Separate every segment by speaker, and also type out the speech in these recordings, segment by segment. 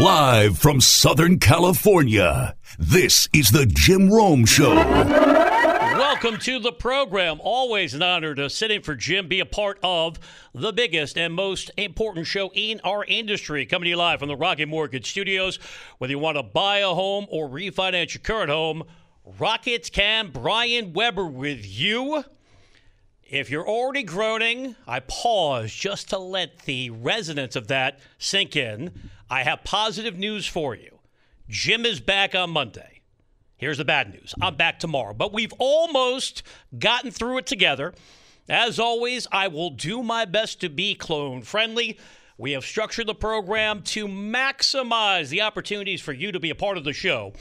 Speaker 1: Live from Southern California, this is the Jim Rome Show.
Speaker 2: Welcome to the program. Always an honor to sit in for Jim, be a part of the biggest and most important show in our industry. Coming to you live from the Rocket Mortgage Studios. Whether you want to buy a home or refinance your current home, Rockets can. Brian Weber with you. If you're already groaning, I pause just to let the resonance of that sink in. I have positive news for you. Jim is back on Monday. Here's the bad news I'm back tomorrow, but we've almost gotten through it together. As always, I will do my best to be clone friendly. We have structured the program to maximize the opportunities for you to be a part of the show.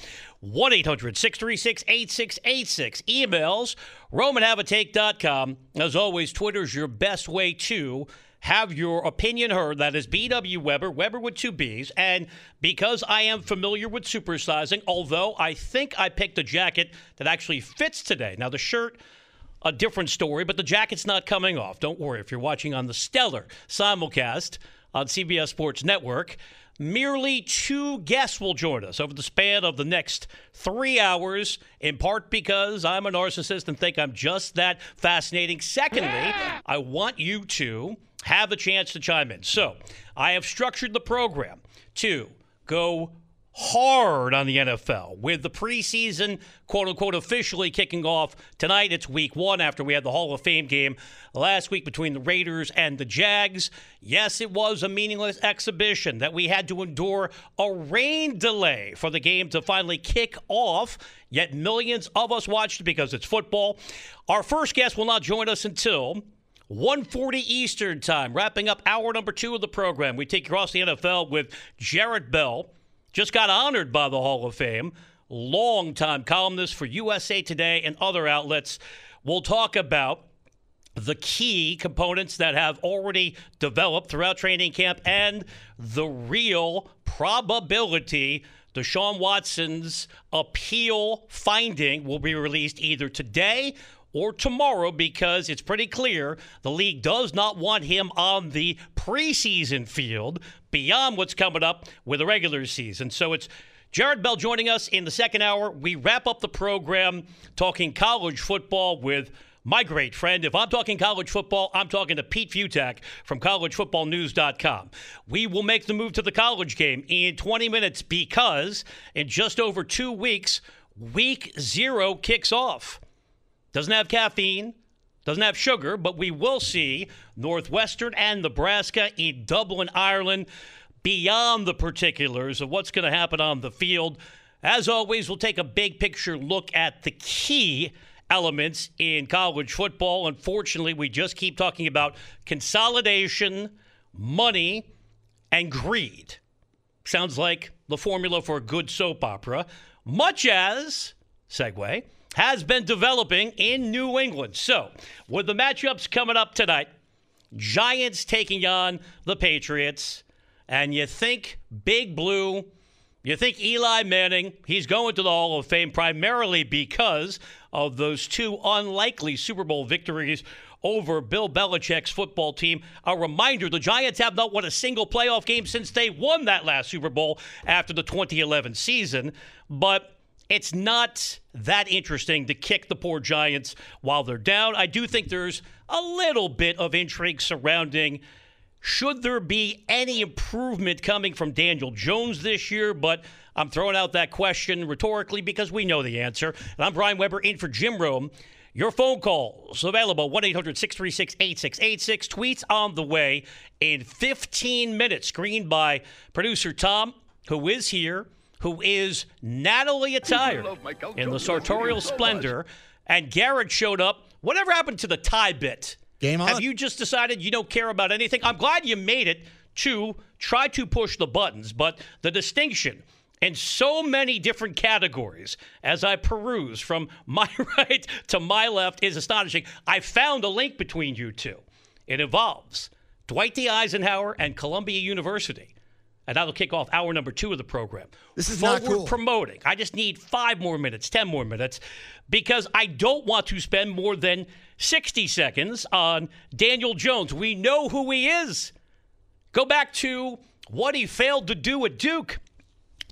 Speaker 2: 1 800 636 8686. Emails, romanhavatake.com. As always, Twitter's your best way to have your opinion heard. That is BW Weber, Weber with two B's. And because I am familiar with supersizing, although I think I picked a jacket that actually fits today. Now, the shirt, a different story, but the jacket's not coming off. Don't worry if you're watching on the Stellar simulcast on CBS Sports Network. Merely two guests will join us over the span of the next three hours, in part because I'm a narcissist and think I'm just that fascinating. Secondly, I want you to have a chance to chime in. So I have structured the program to go hard on the NFL with the preseason, quote unquote, officially kicking off tonight. It's week one after we had the Hall of Fame game last week between the Raiders and the Jags. Yes, it was a meaningless exhibition that we had to endure a rain delay for the game to finally kick off. Yet millions of us watched because it's football. Our first guest will not join us until 1:40 Eastern Time, wrapping up hour number two of the program. We take you across the NFL with Jarrett Bell. Just got honored by the Hall of Fame. Longtime columnist for USA Today and other outlets. We'll talk about the key components that have already developed throughout training camp and the real probability Deshaun Watson's appeal finding will be released either today or tomorrow because it's pretty clear the league does not want him on the preseason field beyond what's coming up with the regular season. So it's Jarrett Bell joining us in the second hour. We wrap up the program talking college football with my great friend. If I'm talking college football, I'm talking to Pete Fiutak from collegefootballnews.com. We will make the move to the college game in 20 minutes because in just over two weeks, week zero kicks off. Doesn't have caffeine, doesn't have sugar, but we will see Northwestern and Nebraska in Dublin, Ireland, beyond the particulars of what's going to happen on the field. As always, we'll take a big picture look at the key elements in college football. Unfortunately, we just keep talking about consolidation, money, and greed. Sounds like the formula for a good soap opera, much as, segue, has been developing in New England. So, with the matchups coming up tonight, Giants taking on the Patriots, and you think Big Blue, you think Eli Manning, he's going to the Hall of Fame primarily because of those two unlikely Super Bowl victories over Bill Belichick's football team. A reminder the Giants have not won a single playoff game since they won that last Super Bowl after the 2011 season. But it's not that interesting to kick the poor Giants while they're down. I do think there's a little bit of intrigue surrounding should there be any improvement coming from Daniel Jones this year, but I'm throwing out that question rhetorically because we know the answer. And I'm Brian Weber in for Jim Rome. Your phone calls available 1 800 636 8686. Tweets on the way in 15 minutes. Screened by producer Tom, who is here who is Natalie attired in the sartorial splendor, and Garrett showed up. Whatever happened to the tie bit?
Speaker 3: Game on.
Speaker 2: Have you just decided you don't care about anything? I'm glad you made it to try to push the buttons, but the distinction in so many different categories as I peruse from my right to my left is astonishing. I found a link between you two. It involves Dwight D. Eisenhower and Columbia University and that'll kick off hour number two of the program.
Speaker 3: This is
Speaker 2: Forward
Speaker 3: not cool.
Speaker 2: promoting. I just need five more minutes, ten more minutes, because I don't want to spend more than 60 seconds on Daniel Jones. We know who he is. Go back to what he failed to do at Duke.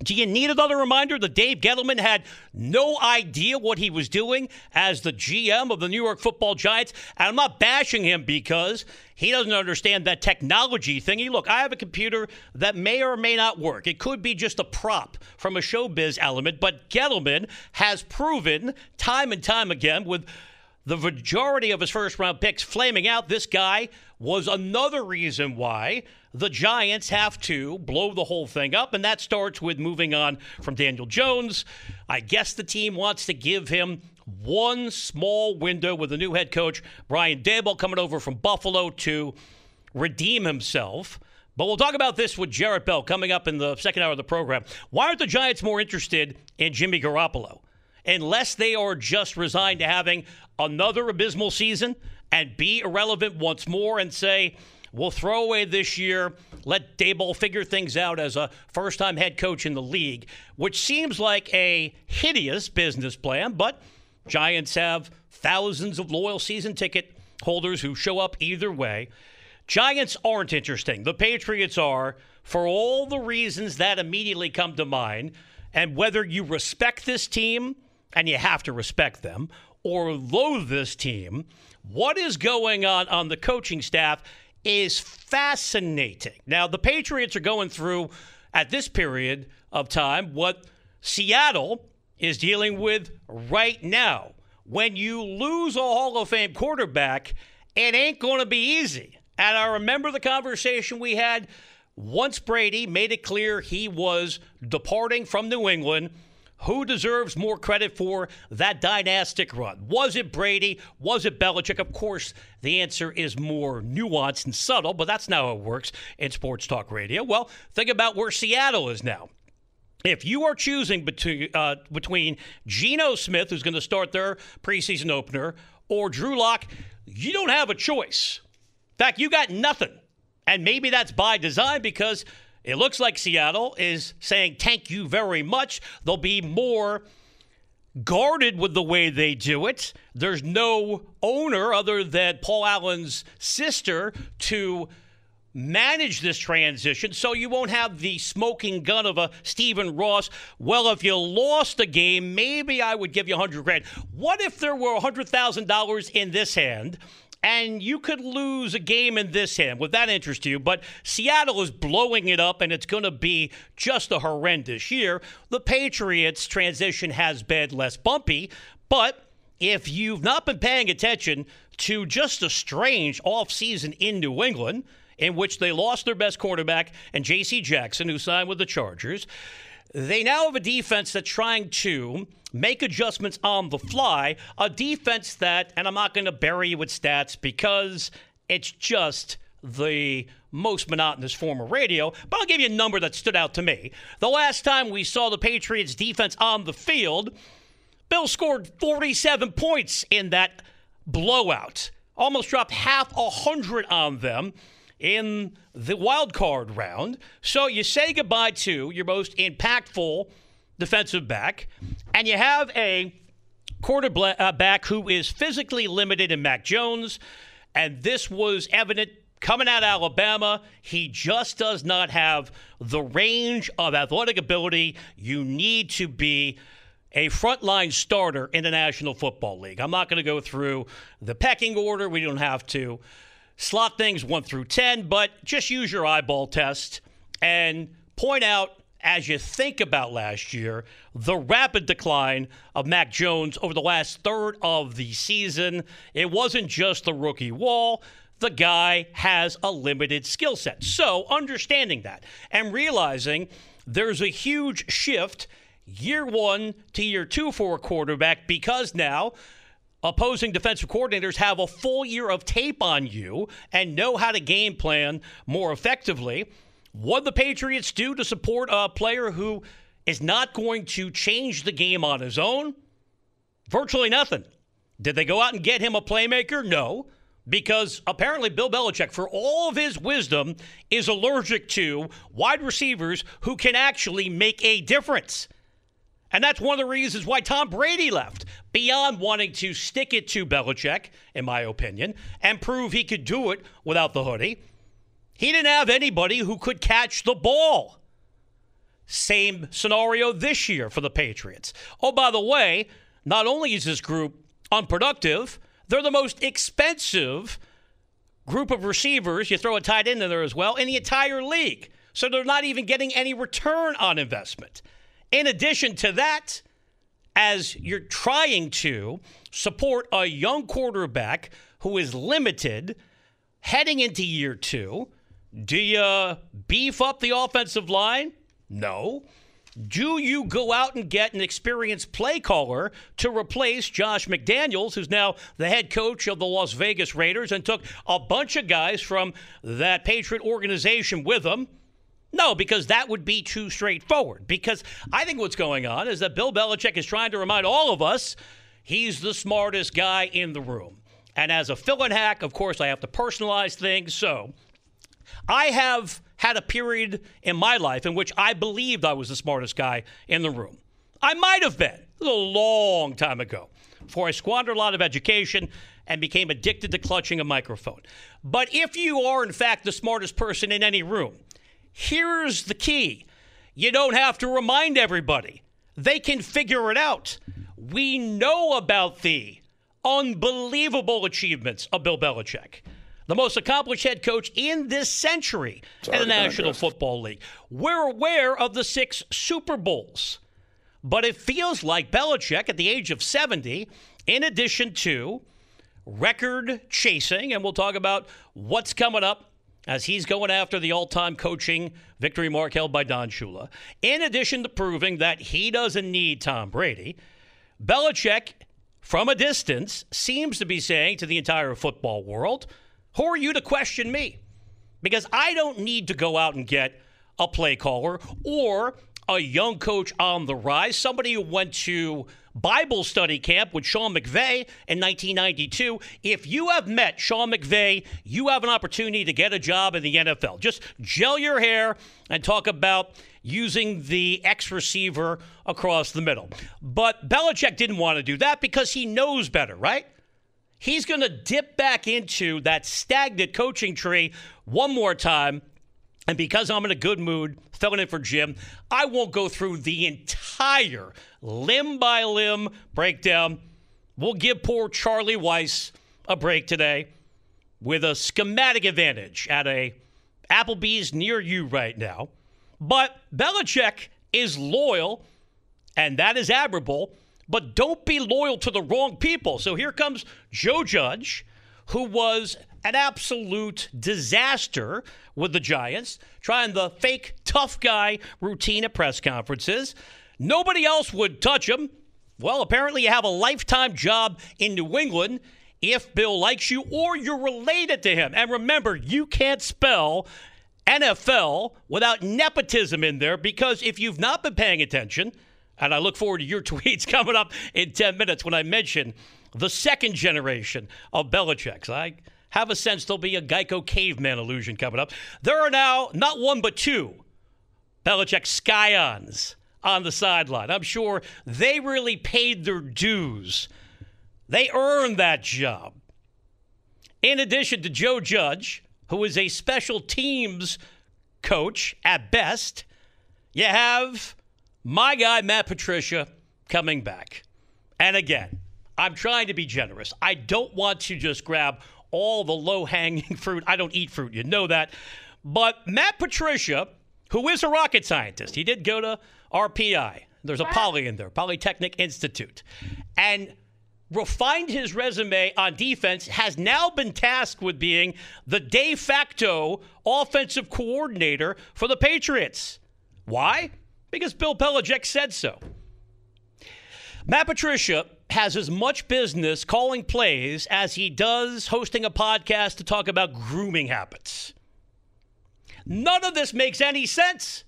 Speaker 2: Do you need another reminder that Dave Gettleman had no idea what he was doing as the GM of the New York football Giants? And I'm not bashing him because he doesn't understand that technology thingy. Look, I have a computer that may or may not work. It could be just a prop from a showbiz element, but Gettleman has proven time and time again with the majority of his first round picks flaming out, this guy was another reason why the Giants have to blow the whole thing up, and that starts with moving on from Daniel Jones. I guess the team wants to give him one small window with the new head coach, Brian Daboll, coming over from Buffalo to redeem himself. But we'll talk about this with Jarrett Bell coming up in the second hour of the program. Why aren't the Giants more interested in Jimmy Garoppolo? Unless they are just resigned to having another abysmal season and be irrelevant once more and say, We'll throw away this year. Let Daboll figure things out as a first time head coach in the league, which seems like a hideous business plan, but Giants have thousands of loyal season ticket holders who show up either way. Giants aren't interesting. The Patriots are for all the reasons that immediately come to mind. And whether you respect this team, and you have to respect them, or loathe this team, what is going on on the coaching staff is fascinating. Now, the Patriots are going through, at this period of time, what Seattle is dealing with right now. When you lose a Hall of Fame quarterback, it ain't going to be easy. And I remember the conversation we had once Brady made it clear he was departing from New England who deserves more credit for that dynastic run? Was it Brady? Was it Belichick? Of course, the answer is more nuanced and subtle, but that's not how it works in sports talk radio. Well, think about where Seattle is now. If you are choosing between, uh, between Geno Smith, who's going to start their preseason opener, or Drew Lock, you don't have a choice. In fact, you got nothing. And maybe that's by design because it looks like Seattle is saying, thank you very much. They'll be more guarded with the way they do it. There's no owner other than Paul Allen's sister to manage this transition so you won't have the smoking gun of a Stephen Ross. Well, if you lost a game, maybe I would give you 100 grand. What if there were $100,000 in this hand and you could lose a game in this hand. Would that interest you? But Seattle is blowing it up, and it's going to be just a horrendous year. The Patriots' transition has been less bumpy, but if you've not been paying attention to just a strange offseason in New England, in which they lost their best quarterback and J.C. Jackson, who signed with the Chargers, they now have a defense that's trying to make adjustments on the fly. A defense that, and I'm not going to bury you with stats because it's just the most monotonous form of radio, but I'll give you a number that stood out to me. The last time we saw the Patriots defense on the field, Bill scored 47 points in that blowout. Almost dropped half a hundred on them in the wild card round. So you say goodbye to your most impactful defensive back, and you have a quarterback uh, who is physically limited in Mac Jones, and this was evident coming out of Alabama. He just does not have the range of athletic ability you need to be a frontline starter in the National Football League. I'm not going to go through the pecking order. We don't have to slot things 1 through 10, but just use your eyeball test and point out as you think about last year, the rapid decline of Mac Jones over the last third of the season. It wasn't just the rookie wall. The guy has a limited skill set. So, understanding that and realizing there's a huge shift year one to year two for a quarterback because now opposing defensive coordinators have a full year of tape on you and know how to game plan more effectively. What the Patriots do to support a player who is not going to change the game on his own? Virtually nothing. Did they go out and get him a playmaker? No, because apparently Bill Belichick, for all of his wisdom, is allergic to wide receivers who can actually make a difference. And that's one of the reasons why Tom Brady left, beyond wanting to stick it to Belichick, in my opinion, and prove he could do it without the hoodie. He didn't have anybody who could catch the ball. Same scenario this year for the Patriots. Oh, by the way, not only is this group unproductive, they're the most expensive group of receivers. You throw a tight end in there as well in the entire league. So they're not even getting any return on investment. In addition to that, as you're trying to support a young quarterback who is limited heading into year two, do you beef up the offensive line? No. Do you go out and get an experienced play caller to replace Josh McDaniels, who's now the head coach of the Las Vegas Raiders and took a bunch of guys from that Patriot organization with him? No, because that would be too straightforward. Because I think what's going on is that Bill Belichick is trying to remind all of us he's the smartest guy in the room. And as a fill-in hack, of course, I have to personalize things. So I have had a period in my life in which I believed I was the smartest guy in the room. I might have been a long time ago before I squandered a lot of education and became addicted to clutching a microphone. But if you are, in fact, the smartest person in any room, here's the key you don't have to remind everybody, they can figure it out. We know about the unbelievable achievements of Bill Belichick the most accomplished head coach in this century Sorry, in the National Football League. We're aware of the six Super Bowls, but it feels like Belichick at the age of 70, in addition to record chasing, and we'll talk about what's coming up as he's going after the all time coaching victory mark held by Don Shula. In addition to proving that he doesn't need Tom Brady, Belichick, from a distance, seems to be saying to the entire football world, who are you to question me? Because I don't need to go out and get a play caller or a young coach on the rise, somebody who went to Bible study camp with Sean McVay in 1992. If you have met Sean McVay, you have an opportunity to get a job in the NFL. Just gel your hair and talk about using the X receiver across the middle. But Belichick didn't want to do that because he knows better, right? He's going to dip back into that stagnant coaching tree one more time. And because I'm in a good mood, filling in for Jim, I won't go through the entire limb by limb breakdown. We'll give poor Charlie Weis a break today with a schematic advantage at a Applebee's near you right now. But Belichick is loyal, and that is admirable but don't be loyal to the wrong people. So here comes Joe Judge, who was an absolute disaster with the Giants, trying the fake tough guy routine at press conferences. Nobody else would touch him. Well, apparently, you have a lifetime job in New England if Bill likes you or you're related to him. And remember, you can't spell NFL without nepotism in there because if you've not been paying attention, and I look forward to your tweets coming up in 10 minutes when I mention the second generation of Belichick's. I have a sense there'll be a Geico caveman illusion coming up. There are now not one but two Belichick Scions on the sideline. I'm sure they really paid their dues. They earned that job. In addition to Joe Judge, who is a special teams coach at best, you have my guy, Matt Patricia, coming back. And again, I'm trying to be generous. I don't want to just grab all the low hanging fruit. I don't eat fruit, you know that. But Matt Patricia, who is a rocket scientist, he did go to RPI. There's a poly in there, Polytechnic Institute. And refined his resume on defense, has now been tasked with being the de facto offensive coordinator for the Patriots. Why? Because Bill Belichick said so. Matt Patricia has as much business calling plays as he does hosting a podcast to talk about grooming habits. None of this makes any sense.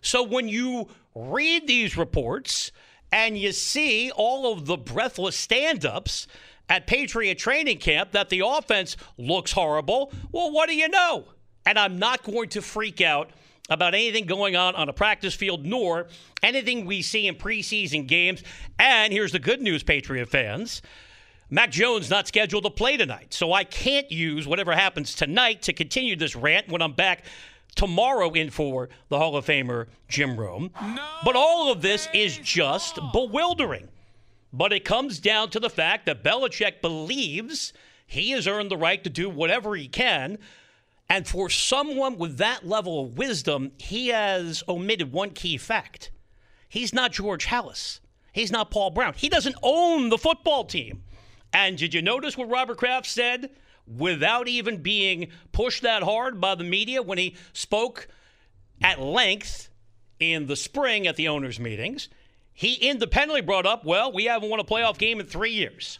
Speaker 2: So when you read these reports and you see all of the breathless stand ups at Patriot training camp that the offense looks horrible, well, what do you know? And I'm not going to freak out about anything going on on a practice field, nor anything we see in preseason games. And here's the good news, Patriot fans. Mac Jones not scheduled to play tonight, so I can't use whatever happens tonight to continue this rant when I'm back tomorrow in for the Hall of Famer Jim Rome. No but all of this is just bewildering. But it comes down to the fact that Belichick believes he has earned the right to do whatever he can. And for someone with that level of wisdom, he has omitted one key fact. He's not George Halas. He's not Paul Brown. He doesn't own the football team. And did you notice what Robert Kraft said without even being pushed that hard by the media when he spoke at length in the spring at the owners' meetings? He independently brought up, well, we haven't won a playoff game in three years.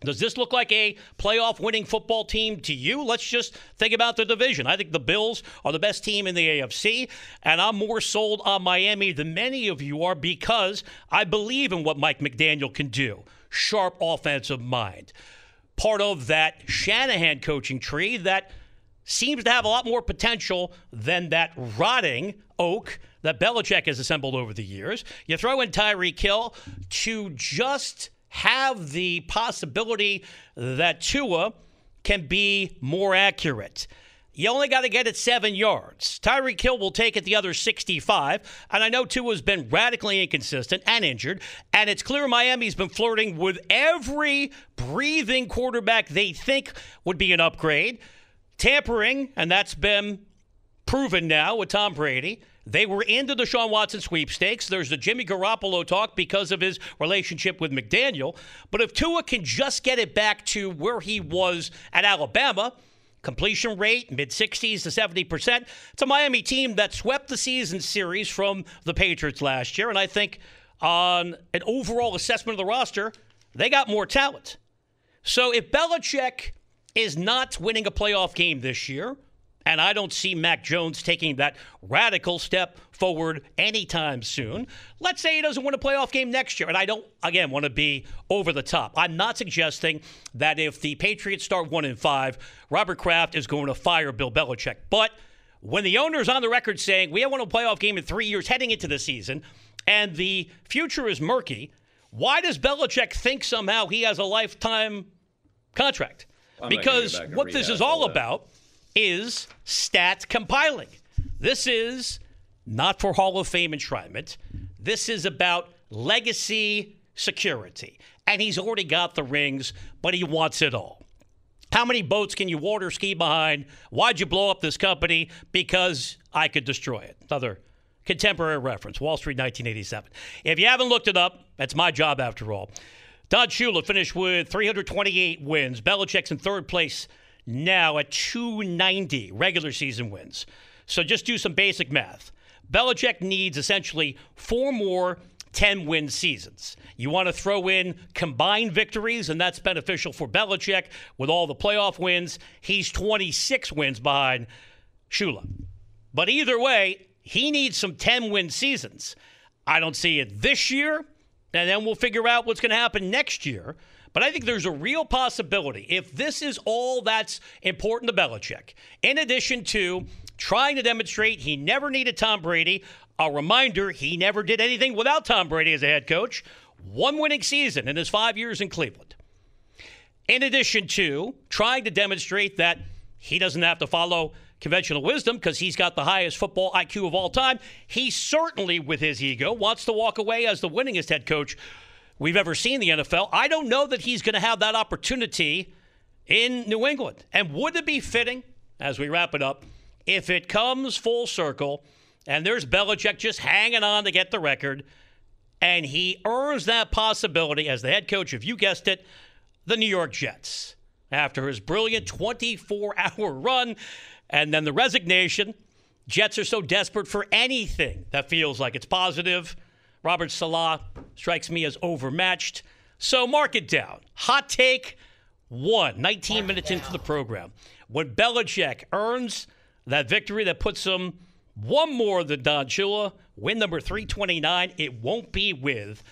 Speaker 2: Does this look like a playoff winning football team to you? Let's just think about the division. I think the Bills are the best team in the AFC, and I'm more sold on Miami than many of you are because I believe in what Mike McDaniel can do. Sharp offensive mind. Part of that Shanahan coaching tree that seems to have a lot more potential than that rotting oak that Belichick has assembled over the years. You throw in Tyreek Hill to just have the possibility that Tua can be more accurate. You only got to get it seven yards. Tyreek Hill will take it the other 65. And I know Tua's been radically inconsistent and injured. And it's clear Miami's been flirting with every breathing quarterback they think would be an upgrade. Tampering, and that's been proven now with Tom Brady. They were into the Deshaun Watson sweepstakes. There's the Jimmy Garoppolo talk because of his relationship with McDaniel. But if Tua can just get it back to where he was at Alabama, completion rate mid 60s to 70%, it's a Miami team that swept the season series from the Patriots last year. And I think on an overall assessment of the roster, they got more talent. So if Belichick is not winning a playoff game this year, and I don't see Mac Jones taking that radical step forward anytime soon. Let's say he doesn't win a playoff game next year. And I don't, again, want to be over the top. I'm not suggesting that if the Patriots start one and five, Robert Kraft is going to fire Bill Belichick. But when the owner's on the record saying we haven't won a playoff game in three years heading into the season, and the future is murky, why does Belichick think somehow he has a lifetime contract?
Speaker 3: I'm
Speaker 2: because what this is all about is stat compiling. This is not for Hall of Fame enshrinement. This is about legacy security. And he's already got the rings, but he wants it all. How many boats can you water ski behind? Why'd you blow up this company? Because I could destroy it. Another contemporary reference, Wall Street 1987. If you haven't looked it up, that's my job after all. Don Shula finished with 328 wins. Belichick's in third place now at 290 regular season wins. So just do some basic math. Belichick needs essentially four more 10 win seasons. You want to throw in combined victories, and that's beneficial for Belichick with all the playoff wins. He's 26 wins behind Shula. But either way, he needs some 10 win seasons. I don't see it this year, and then we'll figure out what's going to happen next year. But I think there's a real possibility if this is all that's important to Belichick, in addition to trying to demonstrate he never needed Tom Brady, a reminder he never did anything without Tom Brady as a head coach, one winning season in his five years in Cleveland. In addition to trying to demonstrate that he doesn't have to follow conventional wisdom because he's got the highest football IQ of all time, he certainly, with his ego, wants to walk away as the winningest head coach we've ever seen the NFL. I don't know that he's going to have that opportunity in New England. And would it be fitting, as we wrap it up, if it comes full circle and there's Belichick just hanging on to get the record and he earns that possibility as the head coach of, you guessed it, the New York Jets after his brilliant 24 hour run and then the resignation. Jets are so desperate for anything that feels like it's positive Robert Saleh strikes me as overmatched. So mark it down. Hot take one, 19 minutes into the program. When Belichick earns that victory that puts him one more than Don Shula, win number 329, it won't be with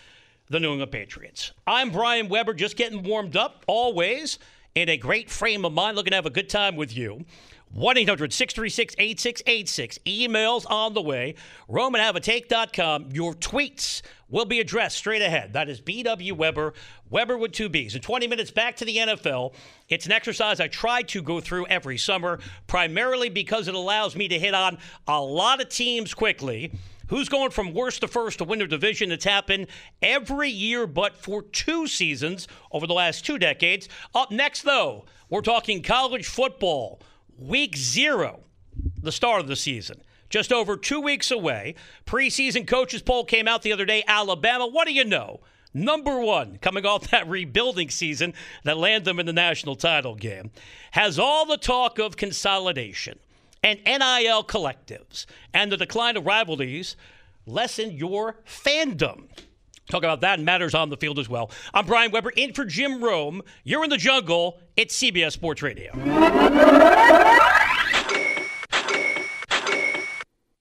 Speaker 2: the New England Patriots. I'm Brian Weber, just getting warmed up, always in a great frame of mind, looking to have a good time with you. 1 800 636 8686. Emails on the way. RomanHaveATake.com. Your tweets will be addressed straight ahead. That is BW Weber, Weber with two B's. In 20 minutes, back to the NFL. It's an exercise I try to go through every summer, primarily because it allows me to hit on a lot of teams quickly. Who's going from worst to first to win their division? It's happened every year but for two seasons over the last two decades. Up next, though, we're talking college football. Week zero, the start of the season. Just over two weeks away. Preseason coaches poll came out the other day. Alabama, what do you know? Number one, coming off that rebuilding season that landed them in the national title game, has all the talk of consolidation and NIL collectives and the decline of rivalries lessen your fandom. Talk about that and matters on the field as well. I'm Brian Weber in for Jim Rome. You're in the jungle. It's CBS Sports Radio.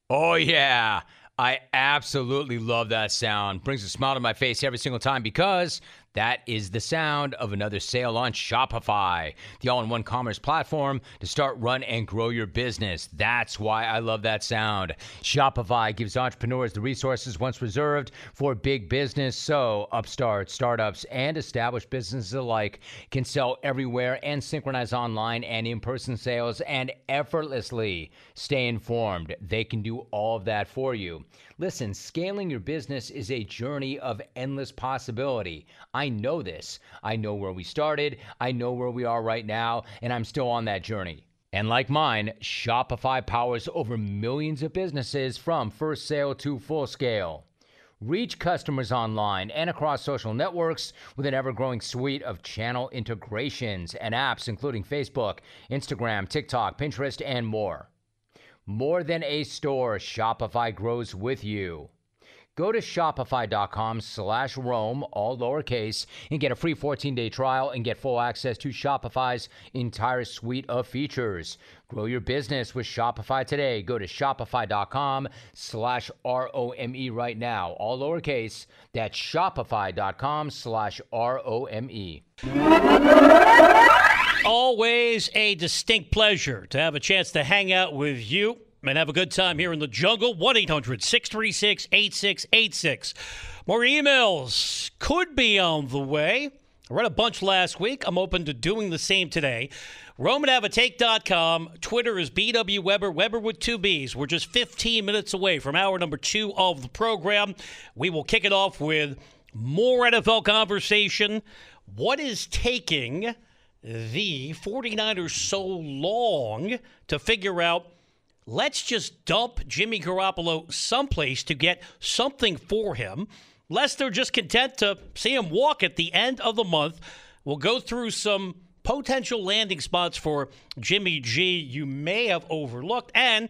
Speaker 3: Oh, yeah. I absolutely love that sound. Brings a smile to my face every single time because that is the sound of another sale on Shopify, the all in one commerce platform to start, run, and grow your business. That's why I love that sound. Shopify gives entrepreneurs the resources once reserved for big business. So, upstarts, startups, and established businesses alike can sell everywhere and synchronize online and in person sales and effortlessly stay informed. They can do all of that for you. Listen, scaling your business is a journey of endless possibility. I know this. I know where we started, I know where we are right now, and I'm still on that journey. And like mine, Shopify powers over millions of businesses from first sale to full scale. Reach customers online and across social networks with an ever growing suite of channel integrations and apps, including Facebook, Instagram, TikTok, Pinterest, and more. More than a store, Shopify grows with you. Go to shopify.com slash Rome, all lowercase, and get a free 14-day trial and get full access to Shopify's entire suite of features. Grow your business with Shopify today. Go to shopify.com slash R-O-M-E right now, all lowercase. That's shopify.com slash R-O-M-E.
Speaker 2: Always a distinct pleasure to have a chance to hang out with you and have a good time here in the jungle. 1 800 636 8686. More emails could be on the way. I read a bunch last week. I'm open to doing the same today. RomanHaveATake.com. Twitter is BW Weber, Weber with two B's. We're just 15 minutes away from hour number two of the program. We will kick it off with more NFL conversation. What is taking the 49ers so long to figure out let's just dump Jimmy Garoppolo someplace to get something for him, lest they're just content to see him walk at the end of the month. We'll go through some potential landing spots for Jimmy G you may have overlooked, and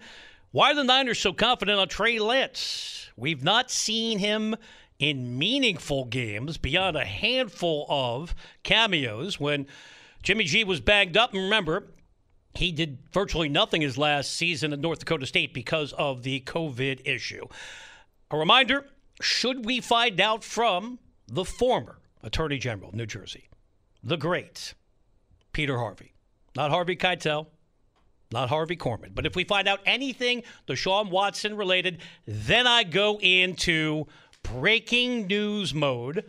Speaker 2: why are the Niners so confident on Trey Lance? We've not seen him in meaningful games beyond a handful of cameos when – Jimmy G was bagged up. And remember, he did virtually nothing his last season at North Dakota State because of the COVID issue. A reminder should we find out from the former Attorney General of New Jersey, the great Peter Harvey, not Harvey Keitel, not Harvey Korman, but if we find out anything Deshaun Watson related, then I go into breaking news mode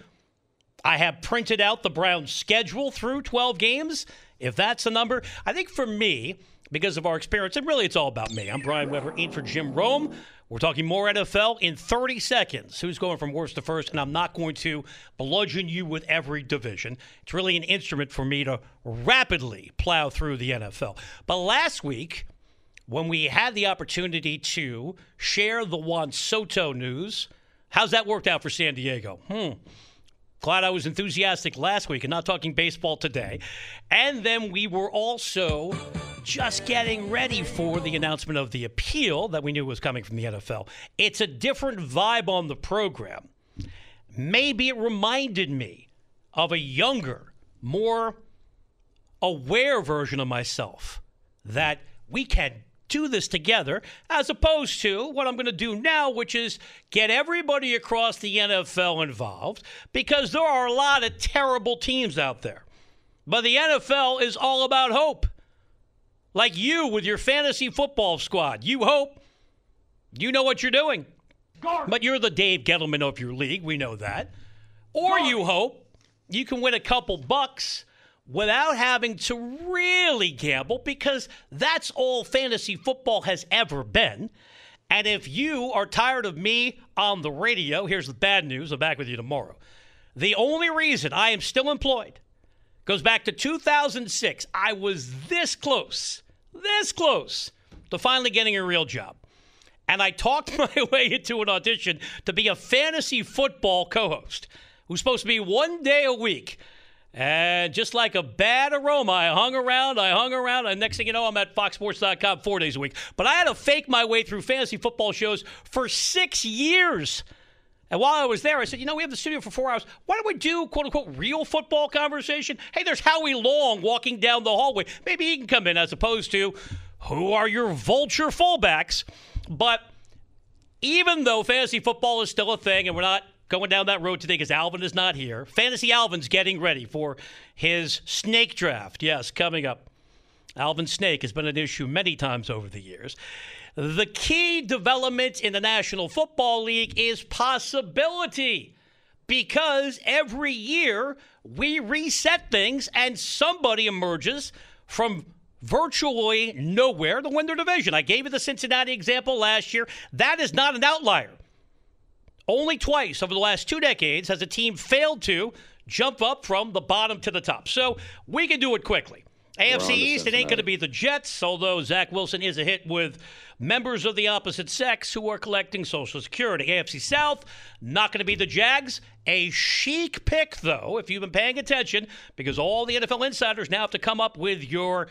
Speaker 2: I have printed out the Browns' schedule through 12 games. If that's the number, I think for me, because of our experience, and really it's all about me. I'm Brian Weber, in for Jim Rome. We're talking more NFL in 30 seconds. Who's going from worst to first? And I'm not going to bludgeon you with every division. It's really an instrument for me to rapidly plow through the NFL. But last week, when we had the opportunity to share the Juan Soto news, how's that worked out for San Diego? Hmm. Glad I was enthusiastic last week and not talking baseball today. And then we were also just getting ready for the announcement of the appeal that we knew was coming from the NFL. It's a different vibe on the program. Maybe it reminded me of a younger, more aware version of myself that we can do this together, as opposed to what I'm going to do now, which is get everybody across the NFL involved because there are a lot of terrible teams out there. But the NFL is all about hope. Like you with your fantasy football squad. You hope you know what you're doing. But you're the Dave Gettleman of your league. We know that. Or you hope you can win a couple bucks without having to really gamble because that's all fantasy football has ever been. And if you are tired of me on the radio, here's the bad news. I'm back with you tomorrow. The only reason I am still employed goes back to 2006. I was this close, this close to finally getting a real job. And I talked my way into an audition to be a fantasy football co host who's supposed to be one day a week. And just like a bad aroma, I hung around, I hung around, and next thing you know, I'm at foxsports.com four days a week. But I had to fake my way through fantasy football shows for six years. And while I was there, I said, you know, we have the studio for four hours. Why don't we do, quote unquote, real football conversation? Hey, there's Howie Long walking down the hallway. Maybe he can come in as opposed to, who are your vulture fullbacks? But even though fantasy football is still a thing and we're not going down that road today because Alvin is not here. Fantasy Alvin's getting ready for his snake draft. Yes, coming up. Alvin Snake has been an issue many times over the years. The key development in the National Football League is possibility because every year we reset things and somebody emerges from virtually nowhere to win their division. I gave you the Cincinnati example last year. That is not an outlier. Only twice over the last two decades has a team failed to jump up from the bottom to the top. So we can do it quickly. AFC East, it ain't going to be the Jets, although Zach Wilson is a hit with members of the opposite sex who are collecting Social Security. AFC South, not going to be the Jags. A chic pick, though, if you've been paying attention, because all the NFL insiders now have to come up with your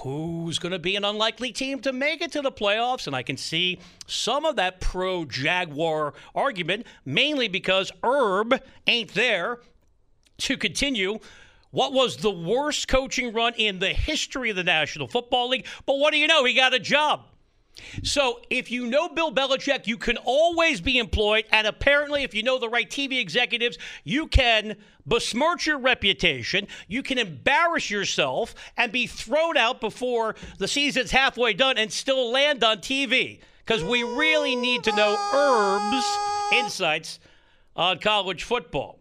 Speaker 2: who's going to be an unlikely team to make it to the playoffs. And I can see some of that pro Jaguar argument, mainly because Herb ain't there to continue what was the worst coaching run in the history of the National Football League. But what do you know? He got a job. So if you know Bill Belichick, you can always be employed. And apparently, if you know the right TV executives, you can besmirch your reputation. You can embarrass yourself and be thrown out before the season's halfway done and still land on TV. Because we really need to know Herb's insights on college football.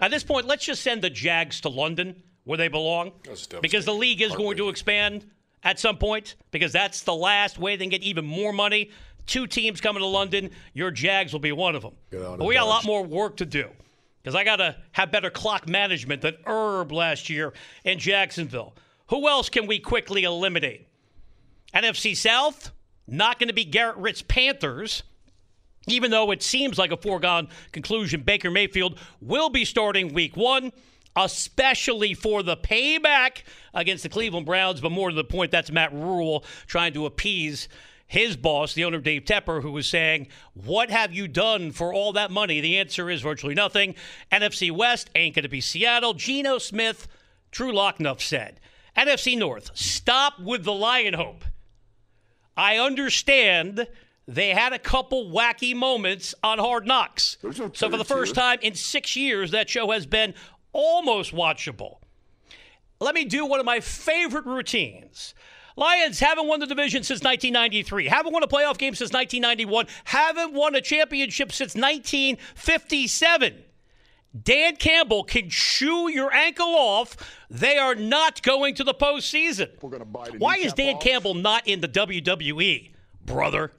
Speaker 2: At this point, let's just send the Jags to London where they belong. Because the league is going to expand at some point, because that's the last way they can get even more money. Two teams coming to London. Your Jags will be one of them. But we got a lot more work to do because I got to have better clock management than Herb last year in Jacksonville. Who else can we quickly eliminate? NFC South, not going to be Garrett Ritz Panthers even though it seems like a foregone conclusion, Baker Mayfield will be starting week one, especially for the payback against the Cleveland Browns. But more to the point, that's Matt Rhule trying to appease his boss, the owner Dave Tepper, who was saying, What have you done for all that money? The answer is virtually nothing. NFC West ain't going to be Seattle. Geno Smith, Drew Locknuff said. NFC North, stop with the lion hope. I understand they had a couple wacky moments on Hard Knocks. No so for the first time in six years, that show has been almost watchable. Let me do one of my favorite routines. Lions haven't won the division since 1993, haven't won a playoff game since 1991, haven't won a championship since 1957. Dan Campbell can chew your ankle off. They are not going to the postseason. We're gonna buy Why is Dan off. Campbell not in the WWE, brother?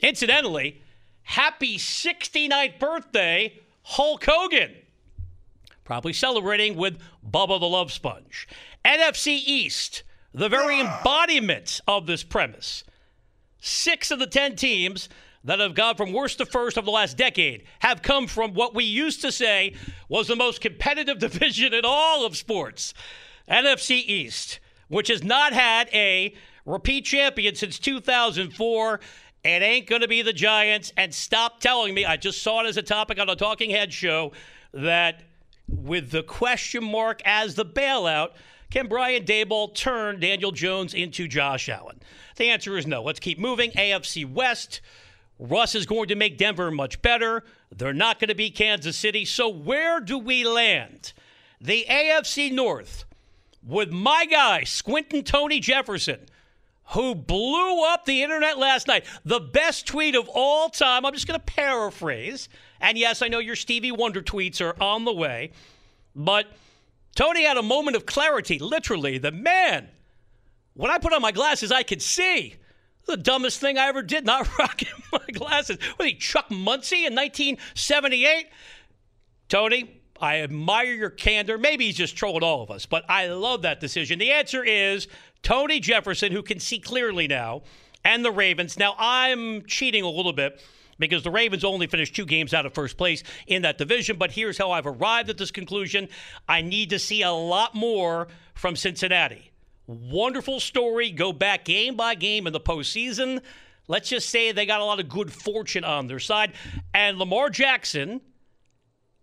Speaker 2: Incidentally, happy 69th birthday, Hulk Hogan. Probably celebrating with Bubba the Love Sponge. NFC East, the very ah. embodiment of this premise. Six of the 10 teams that have gone from worst to first of the last decade have come from what we used to say was the most competitive division in all of sports. NFC East, which has not had a repeat champion since 2004 it ain't going to be the Giants. And stop telling me, I just saw it as a topic on a Talking Head show, that with the question mark as the bailout, can Brian Daboll turn Daniel Jones into Josh Allen? The answer is no. Let's keep moving. AFC West. Russ is going to make Denver much better. They're not going to beat Kansas City. So where do we land? The AFC North with my guy, Squinting Tony Jefferson who blew up the internet last night. The best tweet of all time. I'm just going to paraphrase. And yes, I know your Stevie Wonder tweets are on the way. But Tony had a moment of clarity, literally. The man, when I put on my glasses, I could see. The dumbest thing I ever did, not rocking my glasses. Was he Chuck Muncie in 1978? Tony, I admire your candor. Maybe he's just trolling all of us, but I love that decision. The answer is Tony Jefferson, who can see clearly now, and the Ravens. Now, I'm cheating a little bit because the Ravens only finished two games out of first place in that division. But here's how I've arrived at this conclusion I need to see a lot more from Cincinnati. Wonderful story. Go back game by game in the postseason. Let's just say they got a lot of good fortune on their side. And Lamar Jackson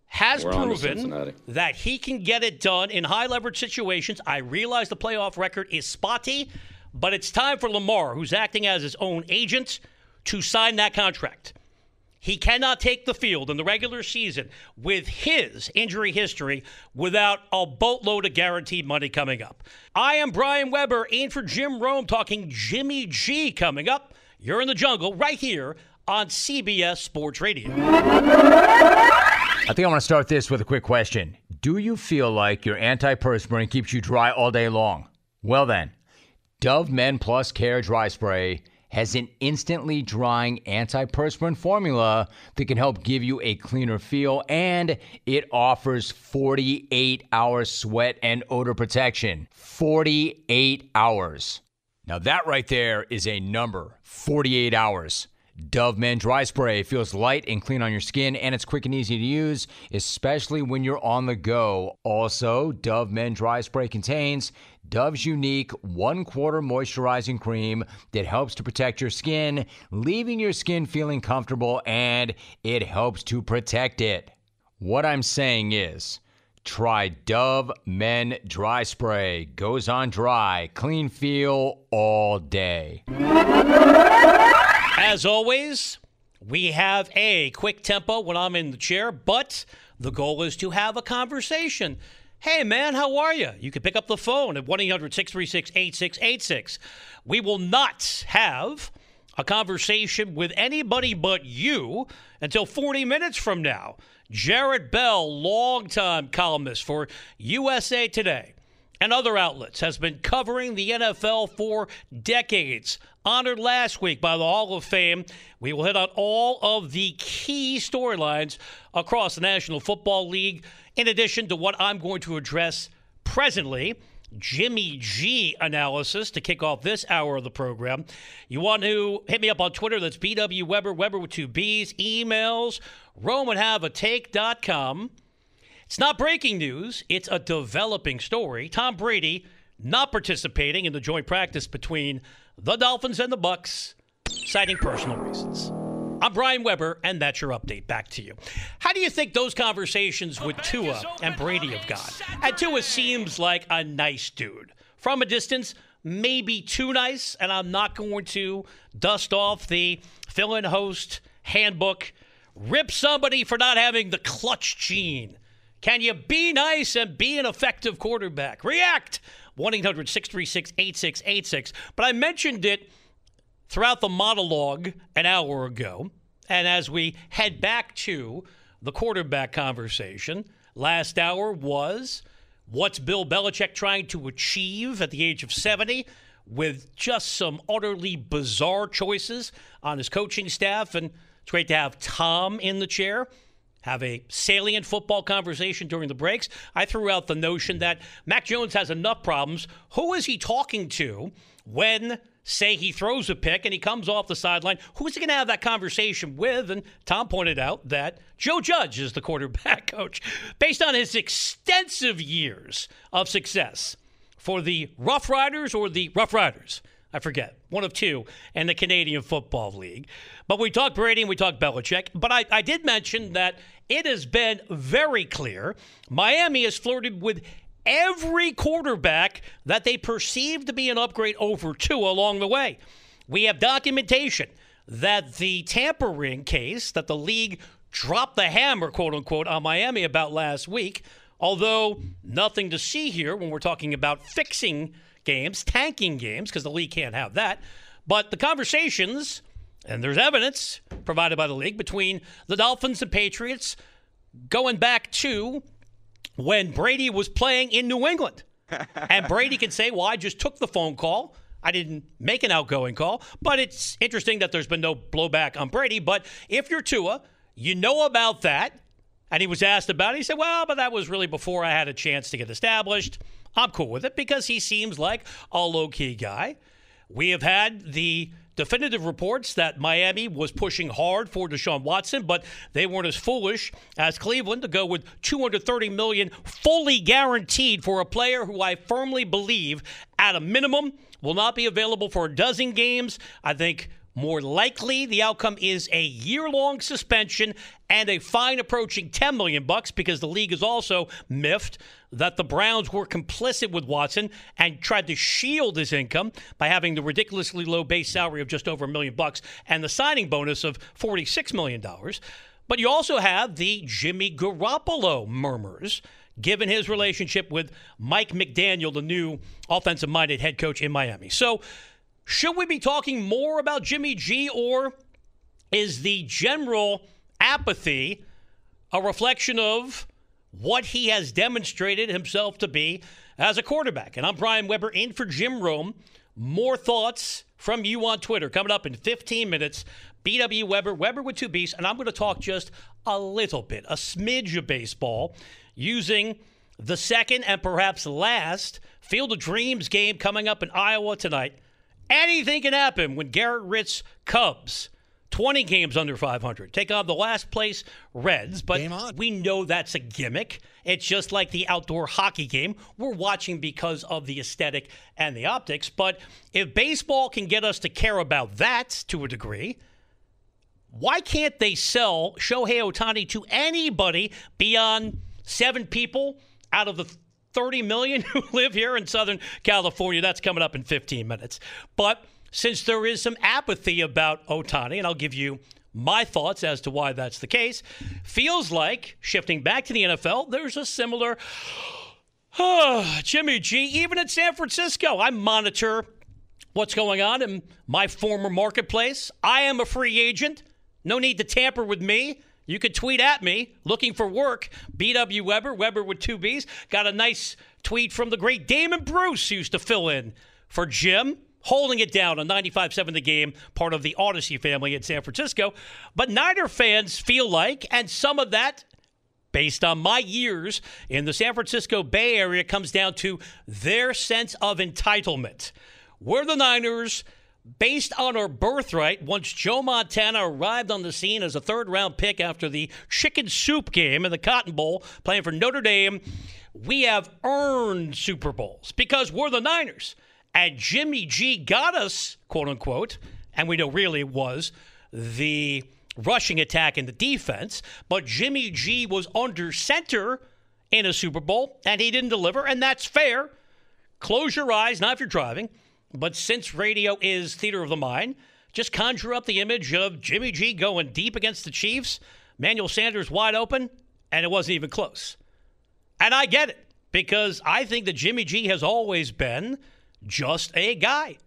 Speaker 2: has
Speaker 4: We're
Speaker 2: proven that he can get it done in high leverage situations. I realize the playoff record is spotty, but it's time for Lamar, who's acting as his own agent, to sign that contract. He cannot take the field in the regular season with his injury history without a boatload of guaranteed money coming up. I am Brian Weber, in for Jim Rome, talking Jimmy G coming up. You're in the jungle right here on CBS Sports Radio.
Speaker 3: I think I want to start this with a quick question. Do you feel like your antiperspirant keeps you dry all day long? Well, then, Dove Men Plus Care Dry Spray has an instantly drying antiperspirant formula that can help give you a cleaner feel and it offers 48 hour sweat and odor protection. 48 hours. Now, that right there is a number 48 hours. Dove Men Dry Spray feels light and clean on your skin, and it's quick and easy to use, especially when you're on the go. Also, Dove Men Dry Spray contains Dove's unique one quarter moisturizing cream that helps to protect your skin, leaving your skin feeling comfortable, and it helps to protect it. What I'm saying is, try Dove Men Dry Spray. Goes on dry, clean feel all day.
Speaker 2: As always, we have a quick tempo when I'm in the chair, but the goal is to have a conversation. Hey, man, how are you? You can pick up the phone at 1 800 636 8686. We will not have a conversation with anybody but you until 40 minutes from now. Jarrett Bell, longtime columnist for USA Today and other outlets, has been covering the NFL for decades. Honored last week by the Hall of Fame. We will hit on all of the key storylines across the National Football League, in addition to what I'm going to address presently. Jimmy G analysis to kick off this hour of the program. You want to hit me up on Twitter? That's BW Weber, Weber with two B's. Emails, RomanHaveATake.com. It's not breaking news, it's a developing story. Tom Brady not participating in the joint practice between the Dolphins and the Bucs, citing personal reasons. I'm Brian Weber, and that's your update. Back to you. How do you think those conversations with Tua and Brady have gone? And Tua seems like a nice dude. From a distance, maybe too nice, and I'm not going to dust off the fill in host handbook, rip somebody for not having the clutch gene. Can you be nice and be an effective quarterback? React 1 800 636 8686. But I mentioned it throughout the monologue an hour ago. And as we head back to the quarterback conversation, last hour was what's Bill Belichick trying to achieve at the age of 70 with just some utterly bizarre choices on his coaching staff. And it's great to have Tom in the chair have a salient football conversation during the breaks. I threw out the notion that Mac Jones has enough problems. Who is he talking to when, say, he throws a pick and he comes off the sideline? Who's he going to have that conversation with? And Tom pointed out that Joe Judge is the quarterback coach based on his extensive years of success for the Rough Riders or the Rough Riders. I forget, one of two in the Canadian Football League. But we talked Brady and we talked Belichick. But I, I did mention that it has been very clear Miami has flirted with every quarterback that they perceive to be an upgrade over Tua along the way. We have documentation that the tampering case that the league dropped the hammer, quote unquote, on Miami about last week, although nothing to see here when we're talking about fixing games, tanking games, because the league can't have that. But the conversations, and there's evidence provided by the league between the Dolphins and Patriots going back to when Brady was playing in New England. and Brady can say, well, I just took the phone call. I didn't make an outgoing call, but it's interesting that there's been no blowback on Brady. But if you're Tua, you know about that. And he was asked about it. He said, well, but that was really before I had a chance to get established. I'm cool with it because he seems like a low key guy. We have had the definitive reports that Miami was pushing hard for Deshaun Watson, but they weren't as foolish as Cleveland to go with 230 million fully guaranteed for a player who I firmly believe at a minimum will not be available for a dozen games. I think more likely the outcome is a year-long suspension and a fine approaching 10 million bucks because the league is also miffed that the Browns were complicit with Watson and tried to shield his income by having the ridiculously low base salary of just over a million bucks and the signing bonus of 46 million dollars. But you also have the Jimmy Garoppolo murmurs given his relationship with Mike McDaniel, the new offensive minded head coach in Miami. So, should we be talking more about Jimmy G, or is the general apathy a reflection of what he has demonstrated himself to be as a quarterback? And I'm Brian Weber in for Jim Rome. More thoughts from you on Twitter coming up in 15 minutes. BW Weber, Weber with two B's, and I'm going to talk just a little bit, a smidge of baseball using the second and perhaps last Field of Dreams game coming up in Iowa tonight. Anything can happen when Garrett Ritz Cubs, 20 games under 500, take on the last place Reds. But we know that's a gimmick. It's just like the outdoor hockey game. We're watching because of the aesthetic and the optics. But if baseball can get us to care about that to a degree, why can't they sell Shohei Ohtani to anybody beyond seven people out of the 30 million who live here in Southern California. That's coming up in 15 minutes. But since there is some apathy about Ohtani, and I'll give you my thoughts as to why that's the case, feels like shifting back to the NFL, there's a similar Jimmy G, even in San Francisco. I monitor what's going on in my former marketplace. I am a free agent. No need to tamper with me. You could tweet at me looking for work. BW Weber, Weber with two B's. Got a nice tweet from the great Damon Bruce, used to fill in for Jim, holding it down on 95.7 the game, part of the Audacy family in San Francisco. But Niner fans feel like, and some of that based on my years in the San Francisco Bay Area comes down to their sense of entitlement. We're the Niners based on our birthright, once Joe Montana arrived on the scene as a third round pick after the chicken soup game in the Cotton Bowl, playing for Notre Dame, we have earned Super Bowls because we're the Niners. And Jimmy G got us, quote unquote, and we know really was the rushing attack in the defense, but Jimmy G was under center in a Super Bowl and he didn't deliver, and that's fair. Close your eyes, not if you're driving but since radio is theater of the mind, just conjure up the image of Jimmy G going deep against the Chiefs, Emmanuel Sanders wide open, and it wasn't even close. And I get it because I think that Jimmy G has always been just a guy.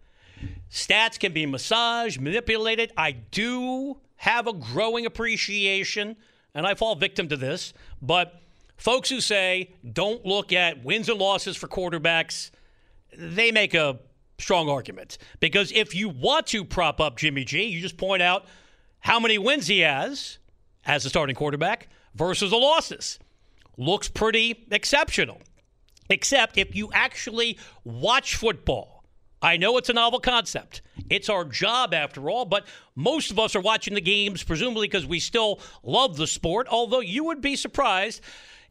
Speaker 2: Stats can be massaged, manipulated. I do have a growing appreciation, and I fall victim to this, but folks who say don't look at wins and losses for quarterbacks, they make a strong argument. Because if you want to prop up Jimmy G, you just point out how many wins he has as a starting quarterback versus the losses. Looks pretty exceptional. Except if you actually watch football. I know it's a novel concept. It's our job after all, but most of us are watching the games presumably because we still love the sport, although you would be surprised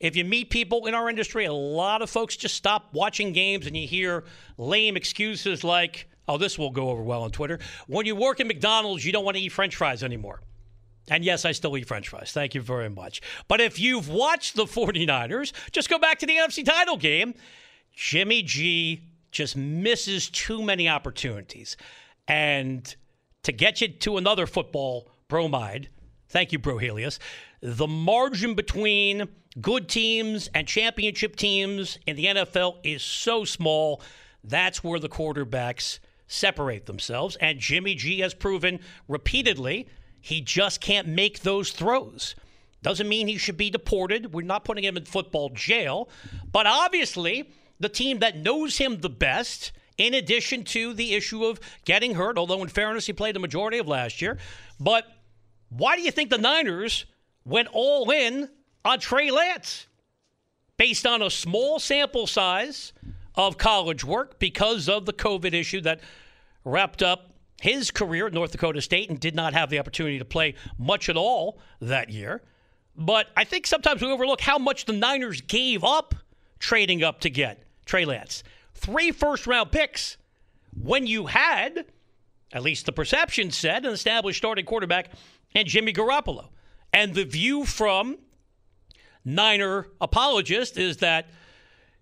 Speaker 2: if you meet people in our industry, a lot of folks just stop watching games and you hear lame excuses like, oh, this will go over well on Twitter. When you work at McDonald's, you don't want to eat french fries anymore. And yes, I still eat french fries. Thank you very much. But if you've watched the 49ers, just go back to the NFC title game. Jimmy G just misses too many opportunities. And to get you to another football bromide, thank you, Brohelius, the margin between good teams and championship teams in the NFL is so small. that's where the quarterbacks separate themselves. And Jimmy G has proven repeatedly he just can't make those throws. Doesn't mean he should be deported. We're not putting him in football jail. But obviously, the team that knows him the best, in addition to the issue of getting hurt, although in fairness, he played the majority of last year. But why do you think the Niners went all in on Trey Lance? Based on a small sample size of college work because of the COVID issue that wrapped up his career at North Dakota State and did not have the opportunity to play much at all that year. But I think sometimes we overlook how much the Niners gave up trading up to get Trey Lance. Three first round picks when you had, at least the perception said, an established starting quarterback and Jimmy Garoppolo. And the view from Niner apologists is that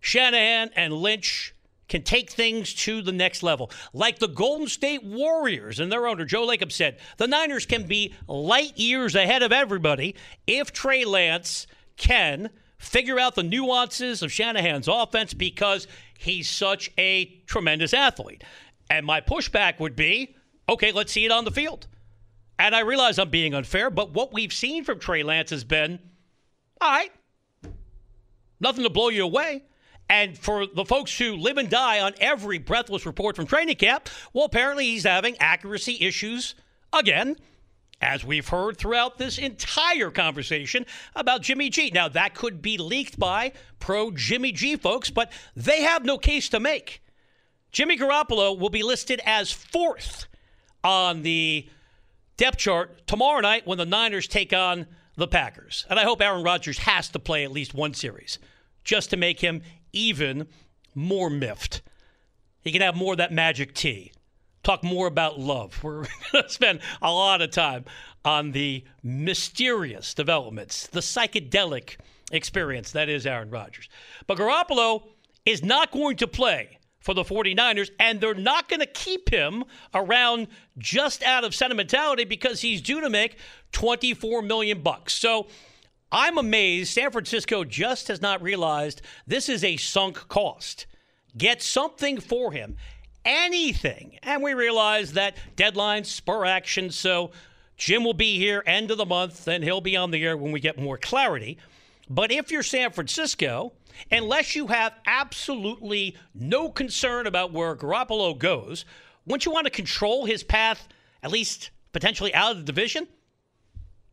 Speaker 2: Shanahan and Lynch can take things to the next level. Like the Golden State Warriors and their owner, Joe Lacob, said, the Niners can be light years ahead of everybody if Trey Lance can figure out the nuances of Shanahan's offense because he's such a tremendous athlete. And my pushback would be okay, let's see it on the field. And I realize I'm being unfair, but what we've seen from Trey Lance has been all right, nothing to blow you away. And for the folks who live and die on every breathless report from training camp, well, apparently he's having accuracy issues again, as we've heard throughout this entire conversation about Jimmy G. Now, that could be leaked by pro Jimmy G folks, but they have no case to make. Jimmy Garoppolo will be listed as fourth on the depth chart tomorrow night when the Niners take on the Packers. And I hope Aaron Rodgers has to play at least one series just to make him even more miffed. He can have more of that magic tea. Talk more about love. We're going to spend a lot of time on the mysterious developments, the psychedelic experience that is Aaron Rodgers. But Garoppolo is not going to play for the 49ers, and they're not going to keep him around just out of sentimentality because he's due to make 24 million bucks. So I'm amazed San Francisco just has not realized this is a sunk cost. Get something for him, anything. And we realize that deadlines spur action. So Jim will be here end of the month, and he'll be on the air when we get more clarity. But if you're San Francisco, unless you have absolutely no concern about where Garoppolo goes, wouldn't you want to control his path, at least potentially out of the division?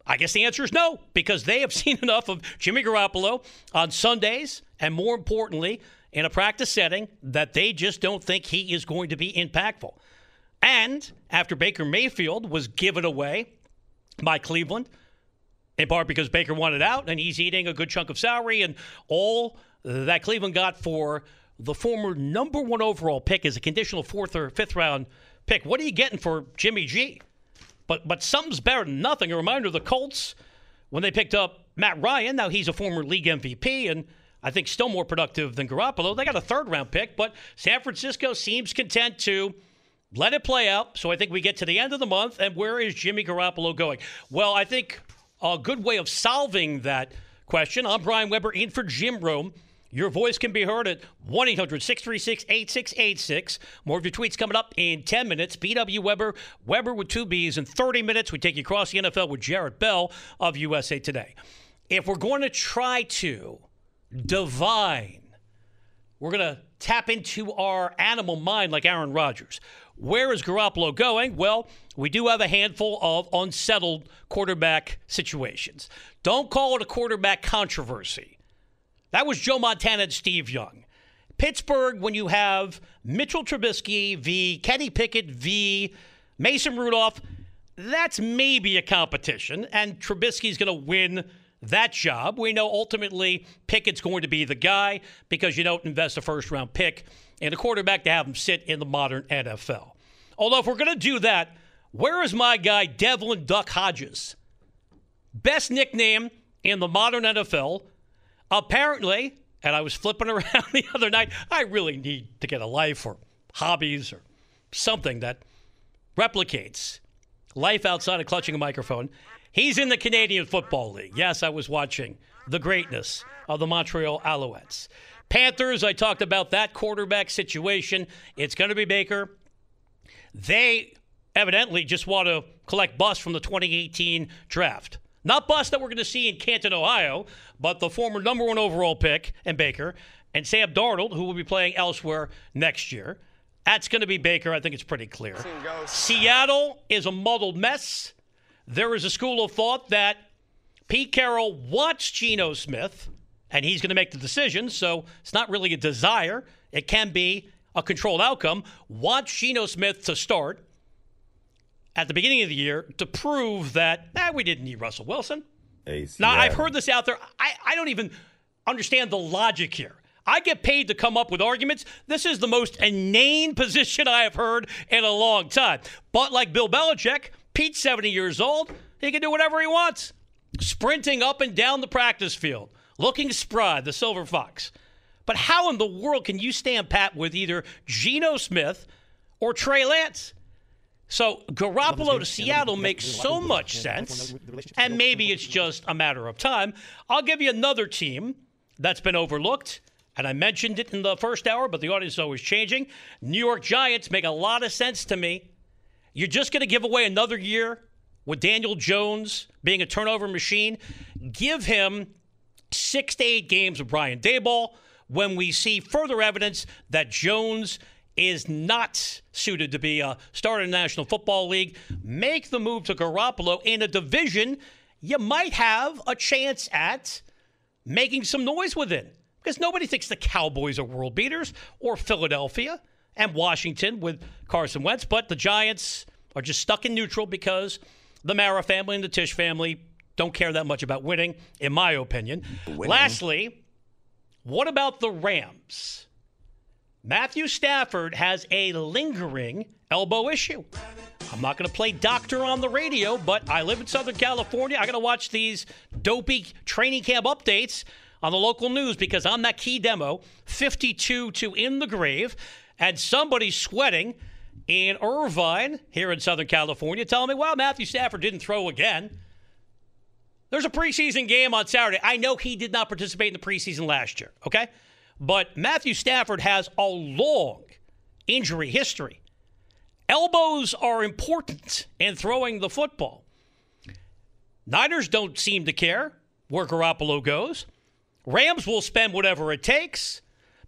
Speaker 2: I guess the answer is no, because they have seen enough of Jimmy Garoppolo on Sundays, and more importantly, in a practice setting, that they just don't think he is going to be impactful. And after Baker Mayfield was given away by Cleveland, in part because Baker wanted out and he's eating a good chunk of salary, and all that Cleveland got for the former number one overall pick is a conditional fourth or fifth round pick. What are you getting for Jimmy G? But but something's better than nothing. A reminder: of the Colts when they picked up Matt Ryan. Now he's a former league MVP and I think still more productive than Garoppolo. They got a third round pick, but San Francisco seems content to let it play out. So I think we get to the end of the month, and where is Jimmy Garoppolo going? Well, I think a good way of solving that question. I'm Brian Weber in for Jim Rome. Your voice can be heard at 1 800 636 8686. More of your tweets coming up in 10 minutes. BW Weber, Weber with two B's. In 30 minutes, we take you across the NFL with Jarrett Bell of USA Today. If we're going to try to divine, we're going to tap into our animal mind like Aaron Rodgers. Where is Garoppolo going? Well, we do have a handful of unsettled quarterback situations. Don't call it a quarterback controversy. That was Joe Montana and Steve Young. Pittsburgh, when you have Mitchell Trubisky v. Kenny Pickett v. Mason Rudolph, that's maybe a competition, and Trubisky's going to win that job. We know ultimately Pickett's going to be the guy because you don't invest a first round pick in a quarterback to have him sit in the modern NFL. Although, if we're going to do that, where is my guy, Devlin Duck Hodges? Best nickname in the modern NFL Apparently, and I was flipping around the other night, I really need to get a life or hobbies or something that replicates life outside of clutching a microphone. He's in the Canadian Football League. Yes, I was watching the greatness of the Montreal Alouettes. Panthers, I talked about that quarterback situation. It's going to be Baker. They evidently just want to collect bust from the 2018 draft. Not bust that we're going to see in Canton, Ohio, but the former number one overall pick and Baker and Sam Darnold, who will be playing elsewhere next year. That's going to be Baker. I think it's pretty clear. Seattle is a muddled mess. There is a school of thought that Pete Carroll wants Geno Smith, and he's going to make the decision. So it's not really a desire. It can be a controlled outcome. Wants Geno Smith to start at the beginning of the year to prove that eh, we didn't need Russell Wilson.
Speaker 4: ACL.
Speaker 2: Now, I've heard this out there. I, I don't even understand the logic here. I get paid to come up with arguments. This is the most inane position I have heard in a long time. But like Bill Belichick, Pete's 70 years old. He can do whatever he wants. Sprinting up and down the practice field, looking spry, the Silver Fox. But how in the world can you stand pat with either Geno Smith or Trey Lance? So Garoppolo to Seattle makes so much sense, and maybe it's just a matter of time. I'll give you another team that's been overlooked, and I mentioned it in the first hour, but the audience is always changing. New York Giants make a lot of sense to me. You're just going to give away another year with Daniel Jones being a turnover machine. Give him six to eight games of Brian Daboll when we see further evidence that Jones is not suited to be a starter in the National Football League. Make the move to Garoppolo in a division you might have a chance at making some noise within. Because nobody thinks the Cowboys are world beaters or Philadelphia and Washington with Carson Wentz, but the Giants are just stuck in neutral because the Mara family and the Tisch family don't care that much about winning, in my opinion. Lastly, what about the Rams? Matthew Stafford has a lingering elbow issue. I'm not going to play doctor on the radio, but I live in Southern California. I got to watch these dopey training camp updates on the local news because I'm that key demo, 52 to in the grave, and somebody's sweating in Irvine here in Southern California telling me, well, Matthew Stafford didn't throw again. There's a preseason game on Saturday. I know he did not participate in the preseason last year, okay? But Matthew Stafford has a long injury history. Elbows are important in throwing the football. Niners don't seem to care where Garoppolo goes. Rams will spend whatever it takes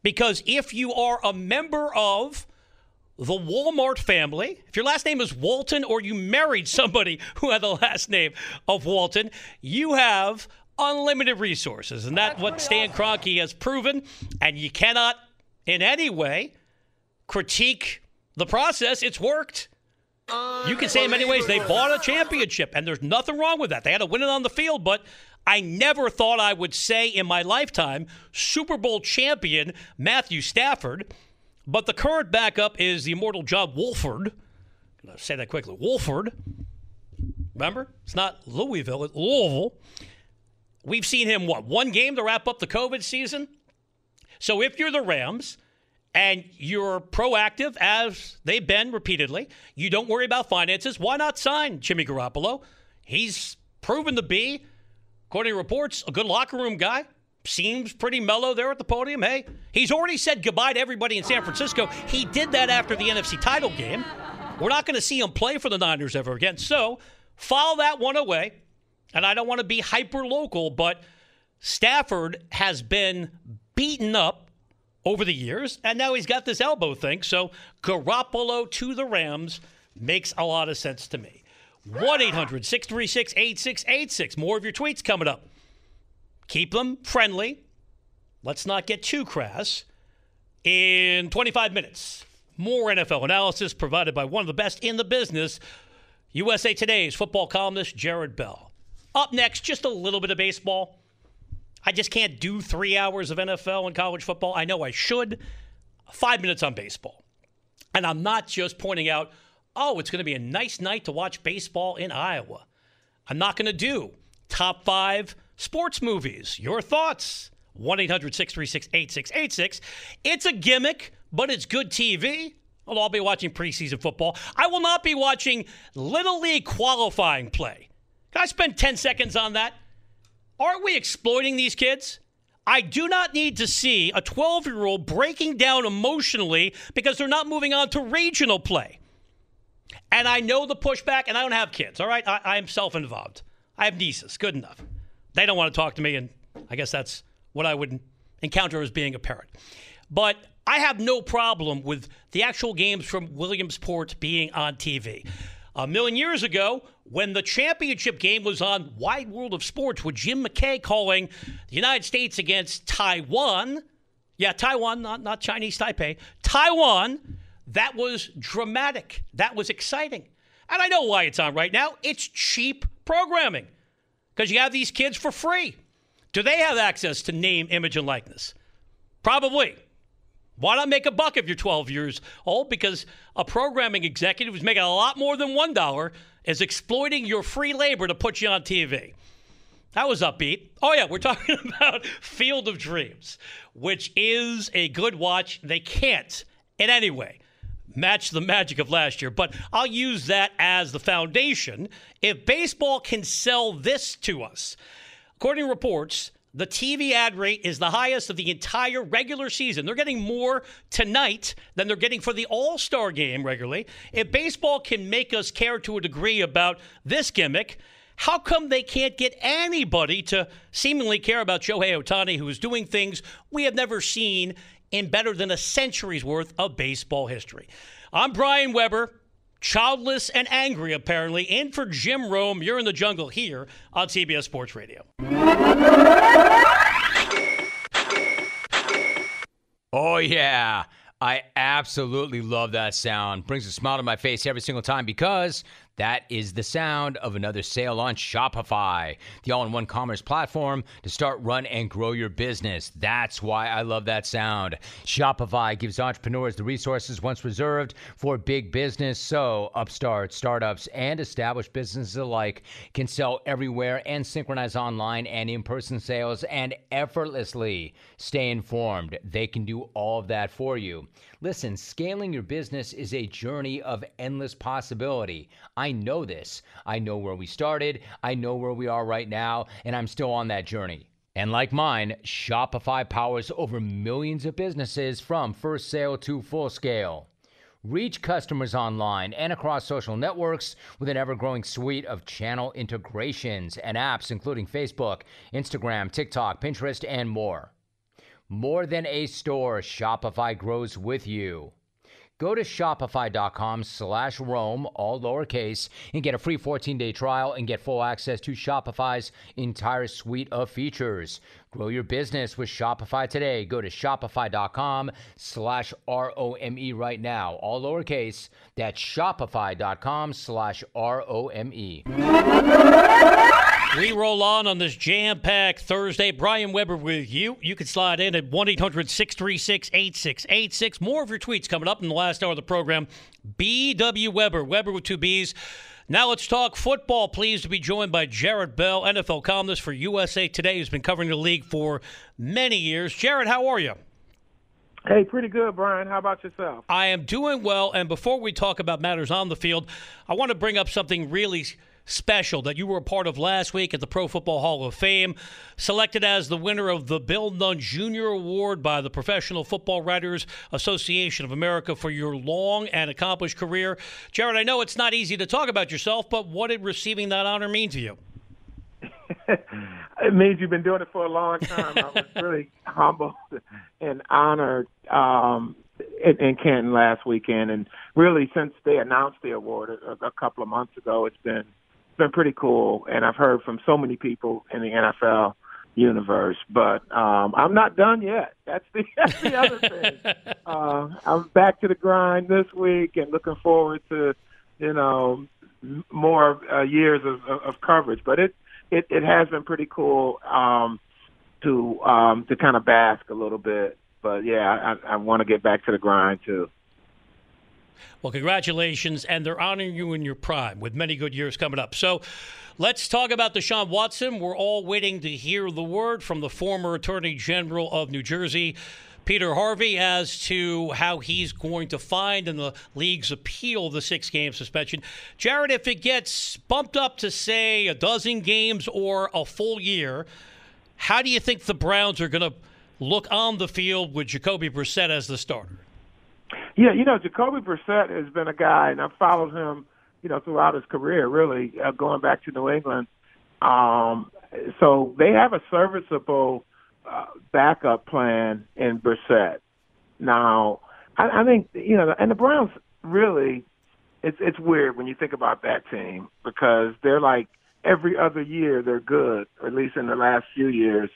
Speaker 2: because if you are a member of the Walmart family, if your last name is Walton or you married somebody who had the last name of Walton, you have unlimited resources. And that's what Stan Kroenke has proven. And you cannot in any way critique the process. It's worked. You can say in many ways they bought a championship, and there's nothing wrong with that. They had to win it on the field, but I never thought I would say in my lifetime Super Bowl champion Matthew Stafford. But the current backup is the immortal John Wolford. I'm going to say that quickly. Wolford. Remember? It's not Louisville, it's Louisville. We've seen him, what, one game to wrap up the COVID season? So if you're the Rams and you're proactive, as they've been repeatedly, you don't worry about finances, why not sign Jimmy Garoppolo? He's proven to be, according to reports, a good locker room guy. Seems pretty mellow there at the podium. Hey, he's already said goodbye to everybody in San Francisco. He did that after the NFC title game. We're not going to see him play for the Niners ever again. So file that one away and I don't want to be hyper local, but Stafford has been beaten up over the years, and now he's got this elbow thing. So Garoppolo to the Rams makes a lot of sense to me. 1 800 636 8686. More of your tweets coming up. Keep them friendly. Let's not get too crass. In 25 minutes, more NFL analysis provided by one of the best in the business, USA Today's football columnist, Jarrett Bell. Up next, just a little bit of baseball. I just can't do three hours of NFL and college football. I know I should. Five minutes on baseball. And I'm not just pointing out, oh, it's going to be a nice night to watch baseball in Iowa. I'm not going to do top five sports movies. Your thoughts? 1 800 636 8686. It's a gimmick, but it's good TV. I'll all be watching preseason football. I will not be watching Little League qualifying play. Can I spend 10 seconds on that? Aren't we exploiting these kids? I do not need to see a 12 year old breaking down emotionally because they're not moving on to regional play. And I know the pushback, and I don't have kids, all right? I, am self involved. I have nieces, good enough. They don't want to talk to me, and I guess that's what I would encounter as being a parent. But I have no problem with the actual games from Williamsport being on TV. A million years ago, when the championship game was on Wide World of Sports with Jim McKay calling the United States against Taiwan. Yeah, Taiwan, not, not Chinese Taipei. Taiwan, that was dramatic. That was exciting. And I know why it's on right now. It's cheap programming because you have these kids for free. Do they have access to name, image, and likeness? Probably. Why not make a buck if you're 12 years old? Because a programming executive who's making a lot more than $1 is exploiting your free labor to put you on TV. That was upbeat. Oh, yeah, we're talking about Field of Dreams, which is a good watch. They can't in any way match the magic of last year, but I'll use that as the foundation. If baseball can sell this to us, according to reports, the TV ad rate is the highest of the entire regular season. They're getting more tonight than they're getting for the All Star game regularly. If baseball can make us care to a degree about this gimmick, how come they can't get anybody to seemingly care about Shohei Ohtani, who is doing things we have never seen in better than a century's worth of baseball history? I'm Brian Weber, childless and angry, apparently, in for Jim Rome. You're in the jungle here on CBS Sports Radio.
Speaker 3: Oh, yeah. I absolutely love that sound. Brings a smile to my face every single time because that is the sound of another sale on Shopify, the all in one commerce platform to start, run, and grow your business. That's why I love that sound. Shopify gives entrepreneurs the resources once reserved for big business. So, upstarts, startups, and established businesses alike can sell everywhere and synchronize online and in person sales and effortlessly stay informed. They can do all of that for you. Listen, scaling your business is a journey of endless possibility. I know this. I know where we started, I know where we are right now, and I'm still on that journey. And like mine, Shopify powers over millions of businesses from first sale to full scale. Reach customers online and across social networks with an ever growing suite of channel integrations and apps, including Facebook, Instagram, TikTok, Pinterest, and more. More than a store, Shopify grows with you. Go to shopify.com slash Rome, all lowercase, and get a free 14-day trial and get full access to Shopify's entire suite of features. Grow your business with Shopify today. Go to shopify.com slash R-O-M-E right now, all lowercase. That's shopify.com slash R-O-M-E.
Speaker 2: We roll on on this jam packed Thursday. Brian Weber with you. You can slide in at 1 800 636 8686. More of your tweets coming up in the last hour of the program. BW Weber, Weber with two B's. Now let's talk football. Pleased to be joined by Jarrett Bell, NFL columnist for USA Today, who's been covering the league for many years. Jarrett, how are you?
Speaker 4: Hey, pretty good, Brian. How about yourself?
Speaker 2: I am doing well. And before we talk about matters on the field, I want to bring up something really special that you were a part of last week at the Pro Football Hall of Fame, selected as the winner of the Bill Nunn Jr. Award by the Professional Football Writers Association of America for your long and accomplished career. Jarrett, I know it's not easy to talk about yourself, but what did receiving that honor mean to you?
Speaker 4: it means you've been doing it for a long time. I was really humbled and honored um, in, in Canton last weekend, and really since they announced the award a, a couple of months ago, it's been been pretty cool, and I've heard from so many people in the NFL universe. But um, I'm not done yet. That's the that's the other thing. Uh, I'm back to the grind this week, and looking forward to you know more uh, years of, of, of coverage. But it, it it has been pretty cool um, to um, to kind of bask a little bit. But yeah, I, I want to get back to the grind too.
Speaker 2: Well, congratulations, and they're honoring you in your prime with many good years coming up. So let's talk about Deshaun Watson. We're all waiting to hear the word from the former Attorney General of New Jersey. Peter Harvey as to how he's going to find in the league's appeal the six game suspension. Jarrett, if it gets bumped up to, say, a dozen games or a full year, How do you think the Browns are going to look on the field with Jacoby Brissett as the starter?
Speaker 4: Yeah, you know, Jacoby Brissett has been a guy, and I've followed him, you know, throughout his career, really, uh, going back to New England. Um, so they have a serviceable uh, backup plan in Brissett. Now, I, I think you know, and the Browns really, it's it's weird when you think about that team because they're like every other year they're good, or at least in the last few years.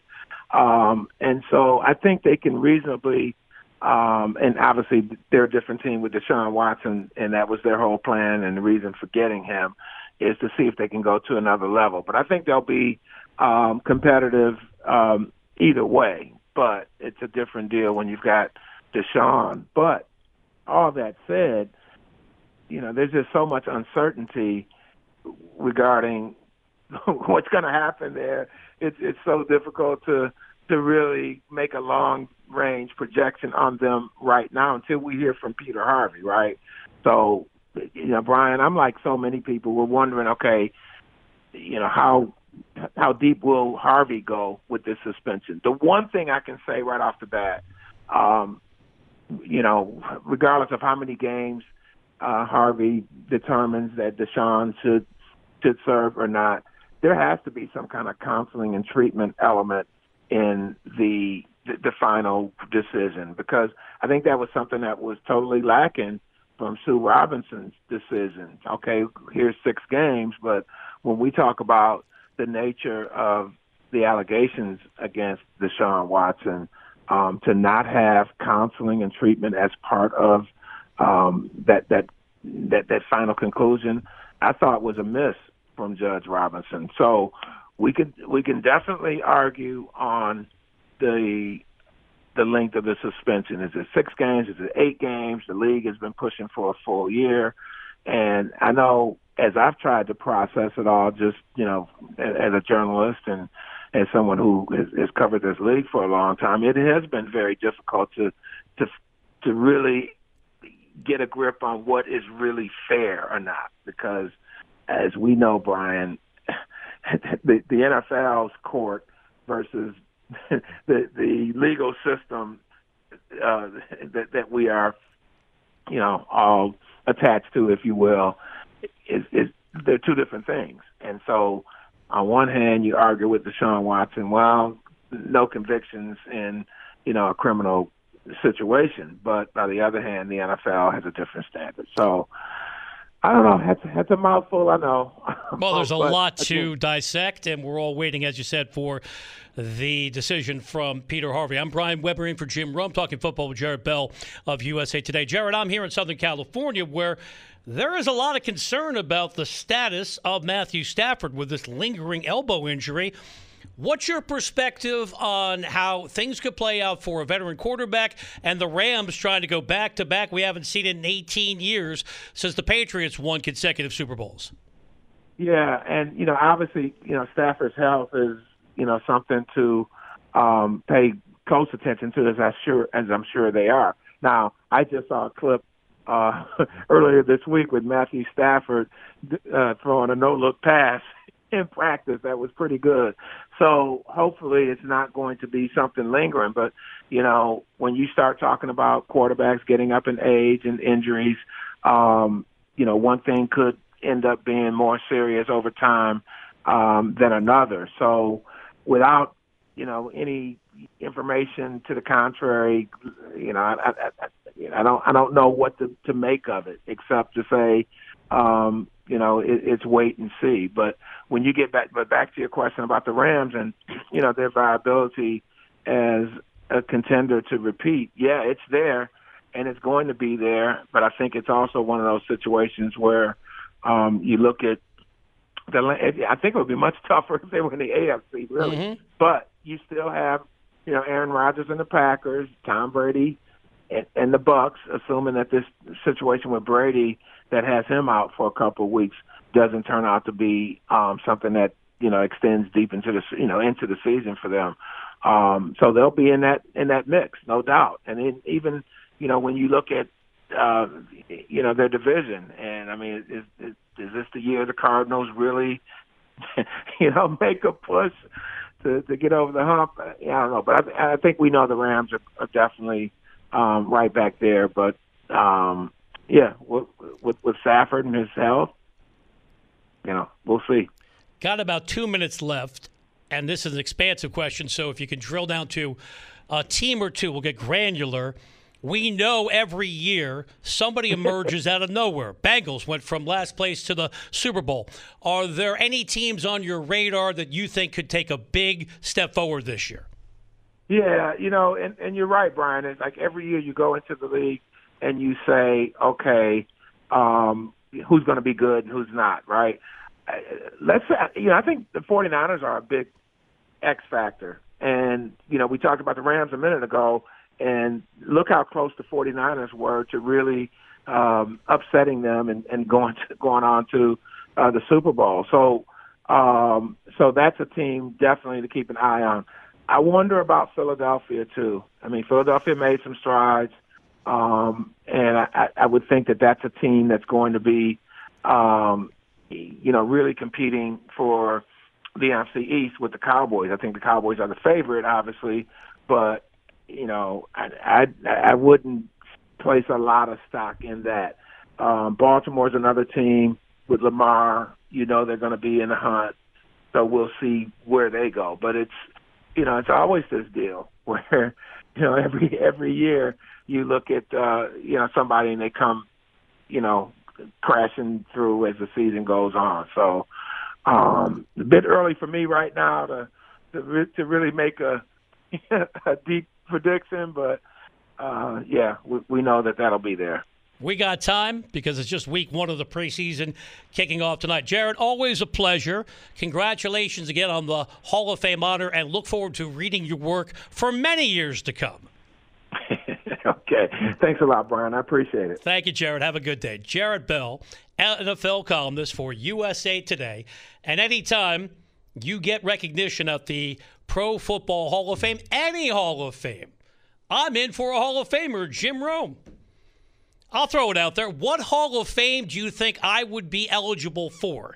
Speaker 4: Um, and so I think they can reasonably, um, and obviously they're a different team with Deshaun Watson, and that was their whole plan and the reason for getting him is to see if they can go to another level. But I think they'll be um, competitive um, either way. But it's a different deal when you've got Deshaun. But all that said, you know, there's just so much uncertainty regarding what's going to happen there. It's it's so difficult to to really make a long range projection on them right now until we hear from Peter Harvey, right? So, you know, Brian, I'm like so many people. We're wondering, okay, you know, how how deep will Harvey go with this suspension? The one thing I can say right off the bat, um, you know, regardless of how many games uh, Harvey determines that Deshaun should should serve or not, there has to be some kind of counseling and treatment element in the the, the final decision because I think that was something that was totally lacking from Sue Robinson's decision. Okay, here's six games, but when we talk about the nature of the allegations against Deshaun Watson, um, to not have counseling and treatment as part of um, that that that that final conclusion, I thought was a miss from Judge Robinson. So we could we can definitely argue on the the length of the suspension. Is it six games? Is it eight games? The league has been pushing for a full year, and I know as I've tried to process it all, just you know, as a journalist and as someone who has, covered this league for a long time, it has been very difficult to to to really get a grip on what is really fair or not, because as we know, Brian, the the NFL's court versus the the legal system uh, that that we are, you know, all attached to, if you will, is is they're two different things, and so on one hand, you argue with Deshaun Watson, well, no convictions in, you know, a criminal situation. But by the other hand, the NFL has a different standard. So I don't know. That's, that's a mouthful, I know.
Speaker 2: Well, there's a lot to dissect, and we're all waiting, as you said, for the decision from Peter Harvey. I'm Brian Weber in for Jim Rome, talking football with Jarrett Bell of USA Today. Jarrett, I'm here in Southern California where there is a lot of concern about the status of Matthew Stafford with this lingering elbow injury. What's your perspective on how things could play out for a veteran quarterback and the Rams trying to go back to back? We haven't seen it in 18 years since the Patriots won consecutive Super Bowls.
Speaker 4: Yeah, and you know, obviously, you know, Stafford's health is you know something to um, pay close attention to, as I sure as I'm sure they are. Now, I just saw a clip uh, earlier this week with Matthew Stafford uh, throwing a no-look pass in practice that was pretty good. So hopefully it's not going to be something lingering. But you know, when you start talking about quarterbacks getting up in age and injuries, um, you know, one thing could end up being more serious over time um, than another. So without you know any information to the contrary, you know, I, I, I, I don't I don't know what to to make of it except to say, um, you know, it, it's wait and see. But when you get back, but back to your question about the Rams and you know their viability as a contender to repeat, yeah, it's there and it's going to be there. But I think it's also one of those situations where um, you look at the. I think it would be much tougher if they were in the AFC, really. Mm-hmm. But you still have, you know, Aaron Rodgers and the Packers, Tom Brady and, and the Bucs, assuming that this situation with Brady that has him out for a couple of weeks doesn't turn out to be um, something that you know extends deep into the you know into the season for them. Um, so they'll be in that in that mix, no doubt. And then even you know when you look at uh, you know their division, and I mean, is, is is this the year the Cardinals really you know make a push to to get over the hump. Yeah, I don't know, but I, I think we know the Rams are, are definitely um, right back there. But um, yeah, with, with with Stafford and his health, you know, we'll see.
Speaker 2: Got about two minutes left, and this is an expansive question. So if you can drill down to a team or two, we'll get granular. We know every year somebody emerges out of nowhere. Bengals went from last place to the Super Bowl. Are there any teams on your radar that you think could take a big step forward this year?
Speaker 4: Yeah, you know, and, and you're right, Brian. It's like every year you go into the league and you say, okay, um, who's going to be good and who's not, right? Uh, let's say, you know, I think the 49ers are a big X factor. And, you know, we talked about the Rams a minute ago and look how close the 49ers were to really um, upsetting them and, and going to, going on to uh, the Super Bowl. So um, so that's a team definitely to keep an eye on. I wonder about Philadelphia too. I mean, Philadelphia made some strides, um, and I, I would think that that's a team that's going to be, um, you know, really competing for the NFC East with the Cowboys. I think the Cowboys are the favorite, obviously, but you know, I I, I wouldn't place a lot of stock in that. Um, Baltimore's another team with Lamar. You know they're going to be in the hunt, so we'll see where they go. But it's you know it's always this deal where you know every every year you look at uh, you know somebody and they come you know crashing through as the season goes on. So um, a bit early for me right now to to, to really make a a deep prediction, but uh, yeah, we, we know that that'll be there.
Speaker 2: We got time because it's just week one of the preseason kicking off tonight. Jarrett, always a pleasure. Congratulations again on the Hall of Fame honor and look forward to reading your work for many years to come.
Speaker 4: okay. Thanks a lot, Brian. I appreciate it.
Speaker 2: Thank you, Jarrett. Have a good day. Jarrett Bell, NFL columnist for USA Today. And anytime you get recognition at the Pro Football Hall of Fame, any Hall of Fame, I'm in for a Hall of Famer, Jim Rome. I'll throw it out there. What Hall of Fame do you think I would be eligible for?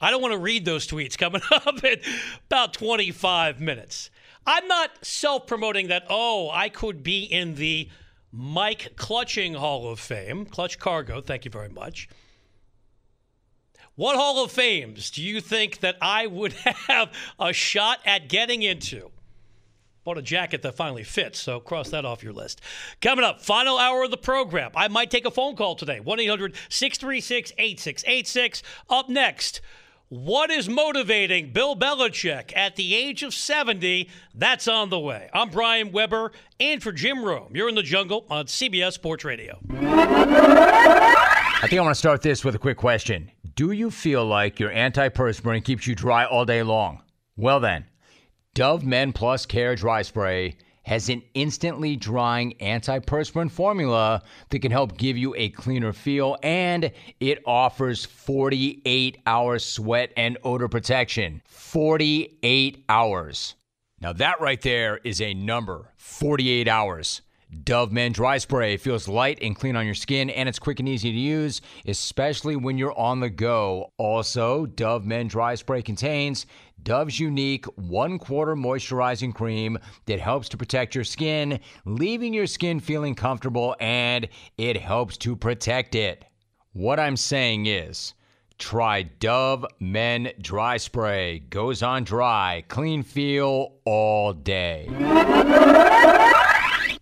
Speaker 2: I don't want to read those tweets coming up in about 25 minutes. I'm not self promoting that, oh, I could be in the Mike Clutching Hall of Fame. Clutch Cargo, thank you very much. What Hall of Fames do you think that I would have a shot at getting into? Bought a jacket that finally fits, so cross that off your list. Coming up, final hour of the program. I might take a phone call today 1 800 636 8686. Up next, what is motivating Bill Belichick at the age of 70? That's on the way. I'm Brian Weber, and for Jim Rome. You're in the jungle on CBS Sports Radio.
Speaker 3: I think I want to start this with a quick question. Do you feel like your antiperspirant keeps you dry all day long? Well, then. Dove Men Plus Care Dry Spray has an instantly drying antiperspirant formula that can help give you a cleaner feel and it offers 48 hour sweat and odor protection. 48 hours. Now, that right there is a number 48 hours. Dove Men Dry Spray feels light and clean on your skin, and it's quick and easy to use, especially when you're on the go. Also, Dove Men Dry Spray contains Dove's unique one quarter moisturizing cream that helps to protect your skin, leaving your skin feeling comfortable, and it helps to protect it. What I'm saying is, try Dove Men Dry Spray. Goes on dry, clean feel all day.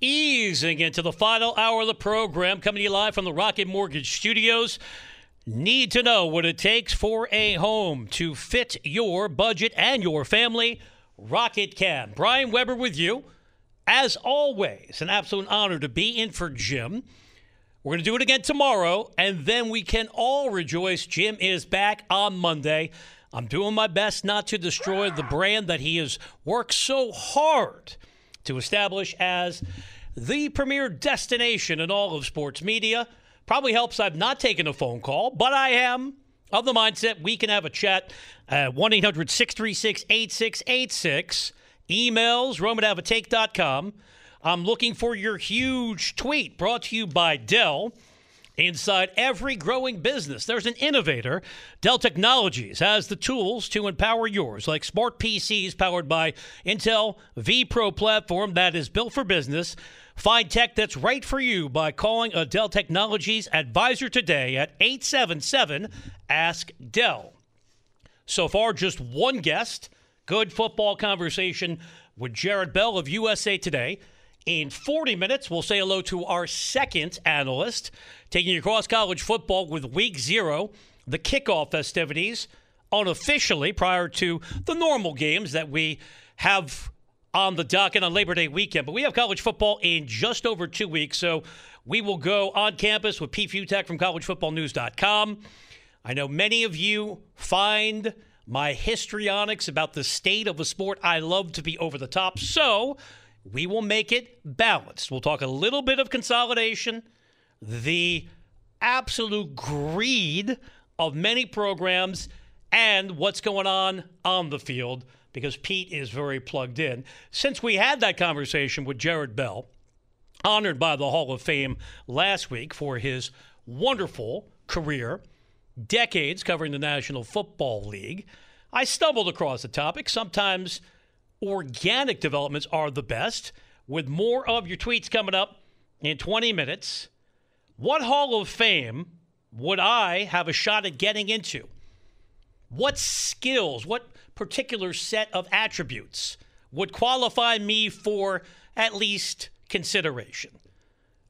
Speaker 2: Easing into the final hour of the program, coming to you live from the Rocket Mortgage Studios. Need to know what it takes for a home to fit your budget and your family? Rocket can. Brian Weber with you. As always, an absolute honor to be in for Jim. We're going to do it again tomorrow, and then we can all rejoice. Jim is back on Monday. I'm doing my best not to destroy the brand that he has worked so hard to establish as the premier destination in all of sports media. Probably helps I've not taken a phone call, but I am of the mindset we can have a chat at 1 800 636 8686. Emails, romanhaveatake.com. I'm looking for your huge tweet brought to you by Dell. Inside every growing business, there's an innovator. Dell Technologies has the tools to empower yours, like smart PCs powered by Intel vPro platform that is built for business. Find tech that's right for you by calling a Dell Technologies advisor today at 877 Ask Dell. So far, just one guest. Good football conversation with Jarrett Bell of USA Today. In 40 minutes, we'll say hello to our second analyst, taking you across college football with week zero, the kickoff festivities, unofficially prior to the normal games that we have on the dock docket on Labor Day weekend. But we have college football in just over two weeks, so we will go on campus with Pete Fiutak from collegefootballnews.com. I know many of you find my histrionics about the state of a sport I love to be over the top, so we will make it balanced. We'll talk a little bit of consolidation, the absolute greed of many programs, and what's going on on the field because Pete is very plugged in. Since we had that conversation with Jarrett Bell, honored by the Hall of Fame last week for his wonderful career, decades covering the National Football League, I stumbled across the topic. Sometimes organic developments are the best. With more of your tweets coming up in 20 minutes, what Hall of Fame would I have a shot at getting into? What skills, what particular set of attributes would qualify me for at least consideration?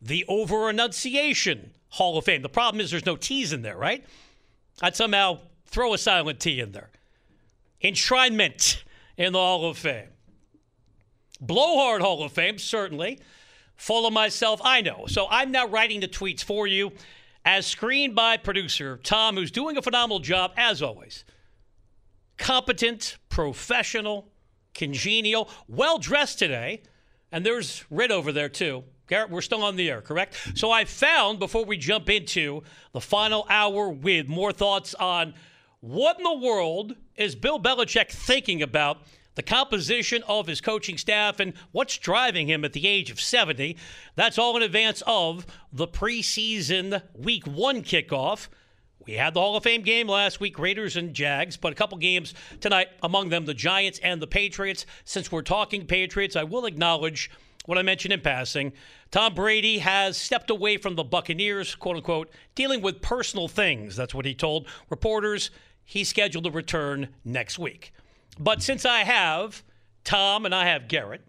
Speaker 2: The over enunciation Hall of Fame. The problem is there's no T's in there, right? I'd somehow throw a silent T in there. Enshrinement in the Hall of Fame. Blowhard Hall of Fame, certainly. Full of myself, I know. So I'm now writing the tweets for you as screened by producer Tom, who's doing a phenomenal job, as always. Competent, professional, congenial, well dressed today. And there's Red over there, too. Garrett, we're still on the air, correct? So I found, before we jump into the final hour with more thoughts on what in the world is Bill Belichick thinking about the composition of his coaching staff and what's driving him at the age of 70. That's all in advance of the preseason week one kickoff. We had the Hall of Fame game last week, Raiders and Jags, but a couple games tonight, among them the Giants and the Patriots. Since we're talking Patriots, I will acknowledge what I mentioned in passing. Tom Brady has stepped away from the Buccaneers, quote unquote, dealing with personal things. That's what he told reporters. He's scheduled to return next week. But since I have Tom and I have Garrett,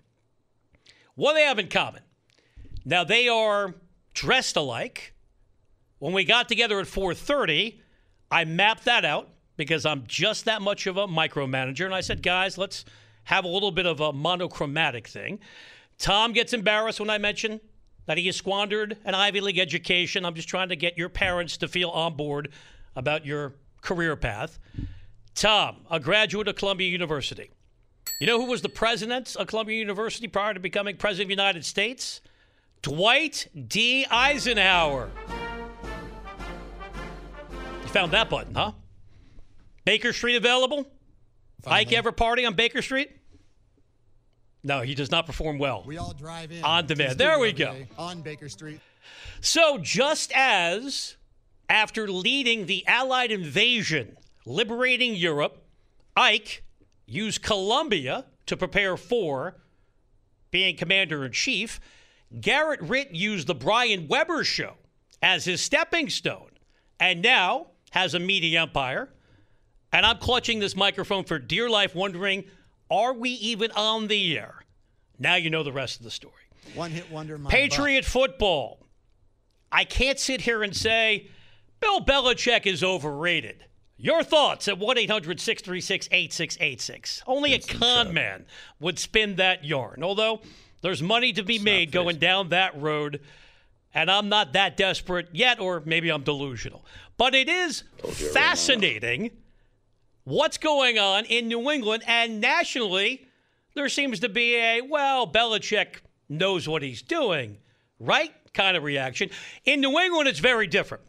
Speaker 2: what do they have in common? Now they are dressed alike. When we got together at 4:30, I mapped that out because I'm just that much of a micromanager and I said, "Guys, let's have a little bit of a monochromatic thing." Tom gets embarrassed when I mention that he has squandered an Ivy League education. I'm just trying to get your parents to feel on board about your career path. Tom, a graduate of Columbia University. You know who was the president of Columbia University prior to becoming president of the United States? Dwight D. Eisenhower. You found that button, huh? Baker Street available? Finally. Ike ever party on Baker Street? No, he does not perform well.
Speaker 5: We all drive in
Speaker 2: on demand. There we go.
Speaker 5: On Baker Street.
Speaker 2: So, just as after leading the Allied invasion liberating Europe, Ike used Columbia to prepare for being commander in chief. Garrett Ritt used the Brian Weber show as his stepping stone and now has a media empire. And I'm clutching this microphone for dear life, wondering, are we even on the air? Now you know the rest of the story.
Speaker 5: One hit wonder.
Speaker 2: Patriot
Speaker 5: butt.
Speaker 2: football. I can't sit here and say Bill Belichick is overrated. Your thoughts at 1 800 636 8686. Only a con man would spin that yarn. Although there's money to be it's made going down that road, and I'm not that desperate yet, or maybe I'm delusional. But it is fascinating what's going on in New England and nationally. There seems to be a, well, Belichick knows what he's doing, right? Kind of reaction. In New England, it's very different.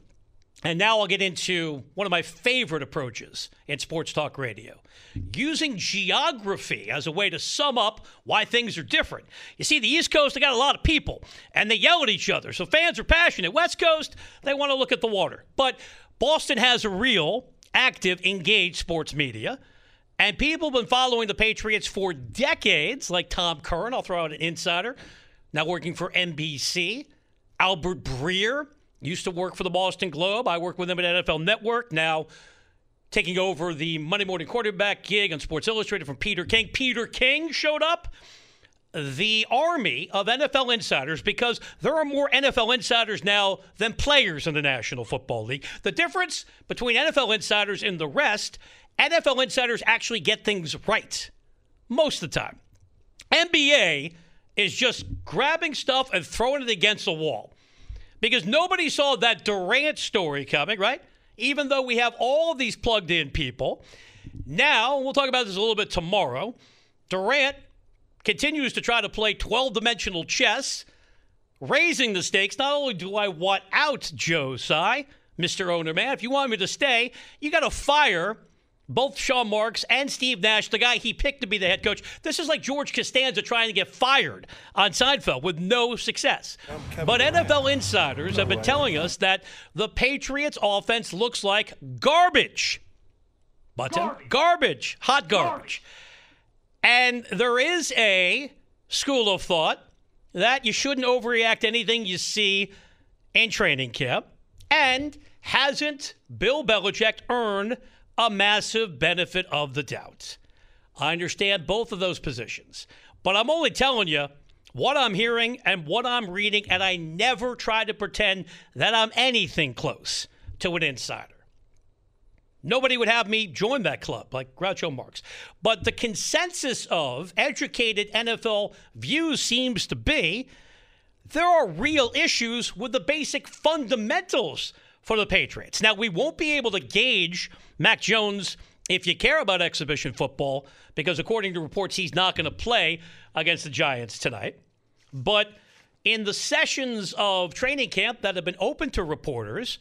Speaker 2: And now I'll get into one of my favorite approaches in sports talk radio using geography as a way to sum up why things are different. You see, the East Coast, they got a lot of people and they yell at each other. So fans are passionate. West Coast, they want to look at the water. But Boston has a real, active, engaged sports media. And people have been following the Patriots for decades, like Tom Curran. I'll throw out an insider, now working for NBC. Albert Breer used to work for the Boston Globe. I work with him at NFL Network. Now taking over the Monday morning quarterback gig on Sports Illustrated from Peter King. Peter King showed up. The army of NFL insiders, because there are more NFL insiders now than players in the National Football League. The difference between NFL insiders and the rest, NFL insiders actually get things right most of the time. NBA is just grabbing stuff and throwing it against the wall because nobody saw that Durant story coming, right? Even though we have all these plugged in people. Now, we'll talk about this a little bit tomorrow. Durant continues to try to play 12 dimensional chess, raising the stakes. Not only do I want out Joe Tsai, Mr. Owner Man, if you want me to stay, you got to fire both Sean Marks and Steve Nash, the guy he picked to be the head coach. This is like George Costanza trying to get fired on Seinfeld with no success. But NFL insiders have been telling us that the Patriots offense looks like garbage. Button? Garbage. garbage. Hot garbage. garbage. And there is a school of thought that you shouldn't overreact to anything you see in training camp. And hasn't Bill Belichick earned a massive benefit of the doubt? I understand both of those positions, but I'm only telling you what I'm hearing and what I'm reading, and I never try to pretend that I'm anything close to an insider. Nobody would have me join that club like Groucho Marx. But the consensus of educated NFL views seems to be there are real issues with the basic fundamentals for the Patriots. Now, we won't be able to gauge Mac Jones if you care about exhibition football because, according to reports, he's not going to play against the Giants tonight. But in the sessions of training camp that have been open to reporters,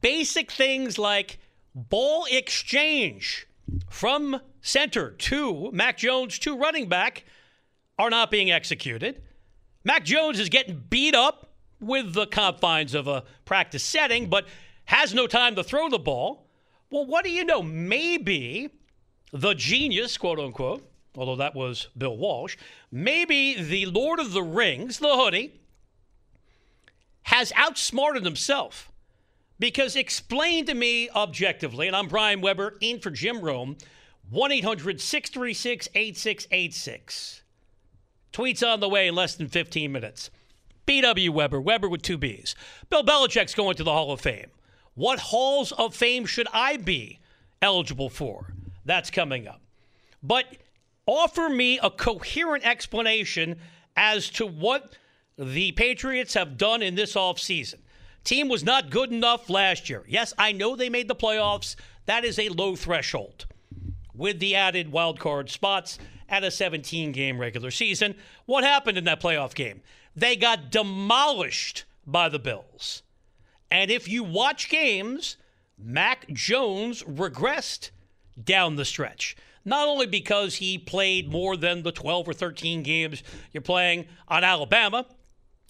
Speaker 2: basic things like ball exchange from center to Mac Jones to running back are not being executed. Mac Jones is getting beat up with the confines of a practice setting, but has no time to throw the ball. Well, what do you know? Maybe the genius, quote unquote, although that was Bill Walsh, maybe the Lord of the Rings, the hoodie, has outsmarted himself because explain to me objectively, and I'm Brian Weber in for Jim Rome, 1 800 636 8686. Tweets on the way in less than 15 minutes. BW Weber, Weber with two B's. Bill Belichick's going to the Hall of Fame. What halls of fame should I be eligible for? That's coming up. But offer me a coherent explanation as to what the Patriots have done in this offseason. Team was not good enough last year. Yes, I know they made the playoffs. That is a low threshold with the added wild card spots at a 17 game regular season. What happened in that playoff game? They got demolished by the Bills. And if you watch games, Mac Jones regressed down the stretch. Not only because he played more than the 12 or 13 games you're playing on Alabama,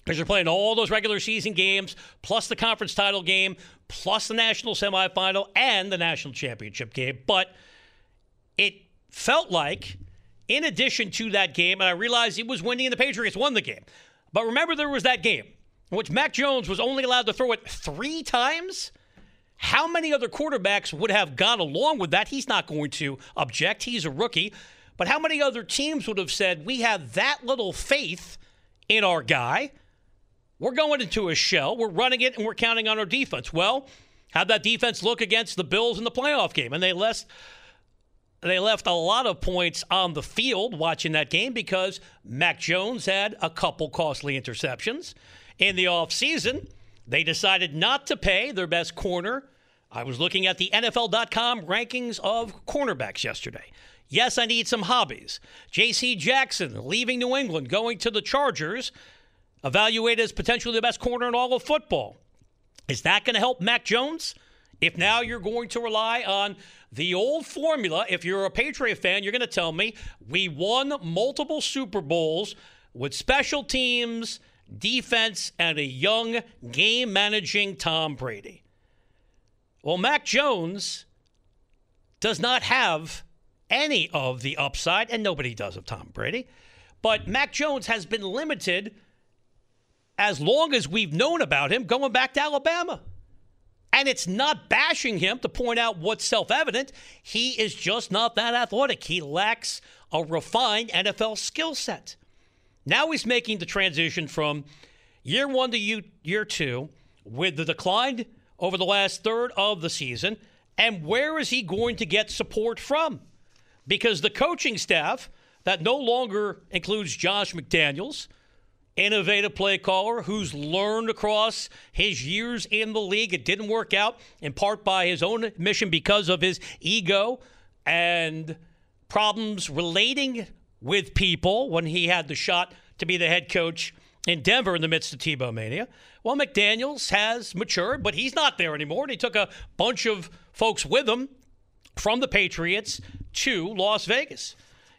Speaker 2: because you're playing all those regular season games, plus the conference title game, plus the national semifinal and the national championship game. But it felt like, in addition to that game, and I realized it was winning and the Patriots won the game. But remember, there was that game in which Mac Jones was only allowed to throw it three times. How many other quarterbacks would have gone along with that? He's not going to object. He's a rookie. But how many other teams would have said, we have that little faith in our guy? We're going into a shell. We're running it and we're counting on our defense. Well, how'd that defense look against the Bills in the playoff game? And they left they left a lot of points on the field watching that game because Mac Jones had a couple costly interceptions. In the offseason, they decided not to pay their best corner. I was looking at the NFL.com rankings of cornerbacks yesterday. Yes, I need some hobbies. J.C. Jackson leaving New England, going to the Chargers evaluated as potentially the best corner in all of football. Is that going to help Mac Jones? If now you're going to rely on the old formula, if you're a Patriot fan, you're going to tell me we won multiple Super Bowls with special teams, defense, and a young game managing Tom Brady. Well, Mac Jones does not have any of the upside, and nobody does of Tom Brady. But Mac Jones has been limited as long as we've known about him going back to Alabama. And it's not bashing him to point out what's self evident. He is just not that athletic. He lacks a refined NFL skill set. Now he's making the transition from year one to year two with the decline over the last third of the season. And where is he going to get support from? Because the coaching staff that no longer includes Josh McDaniels, innovative play caller who's learned across his years in the league. It didn't work out in part by his own admission because of his ego and problems relating with people when he had the shot to be the head coach in Denver in the midst of Tebow mania. Well, McDaniels has matured, but he's not there anymore. And he took a bunch of folks with him from the Patriots to Las Vegas.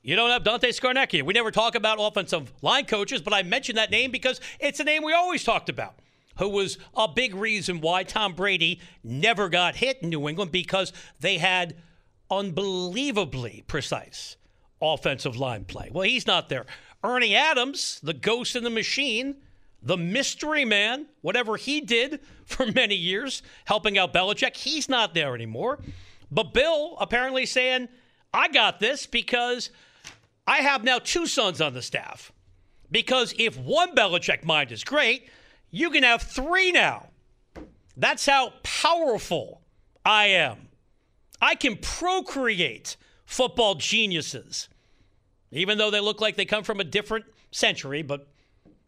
Speaker 2: You don't have Dante Scarnecchia. We never talk about offensive line coaches, but I mentioned that name because it's a name we always talked about, who was a big reason why Tom Brady never got hit in New England because they had unbelievably precise offensive line play. Well, he's not there. Ernie Adams, the ghost in the machine, the mystery man, whatever he did for many years, helping out Belichick, he's not there anymore. But Bill apparently saying, I got this because I have now two sons on the staff. Because if one Belichick mind is great, you can have three now. That's how powerful I am. I can procreate football geniuses, even though they look like they come from a different century, but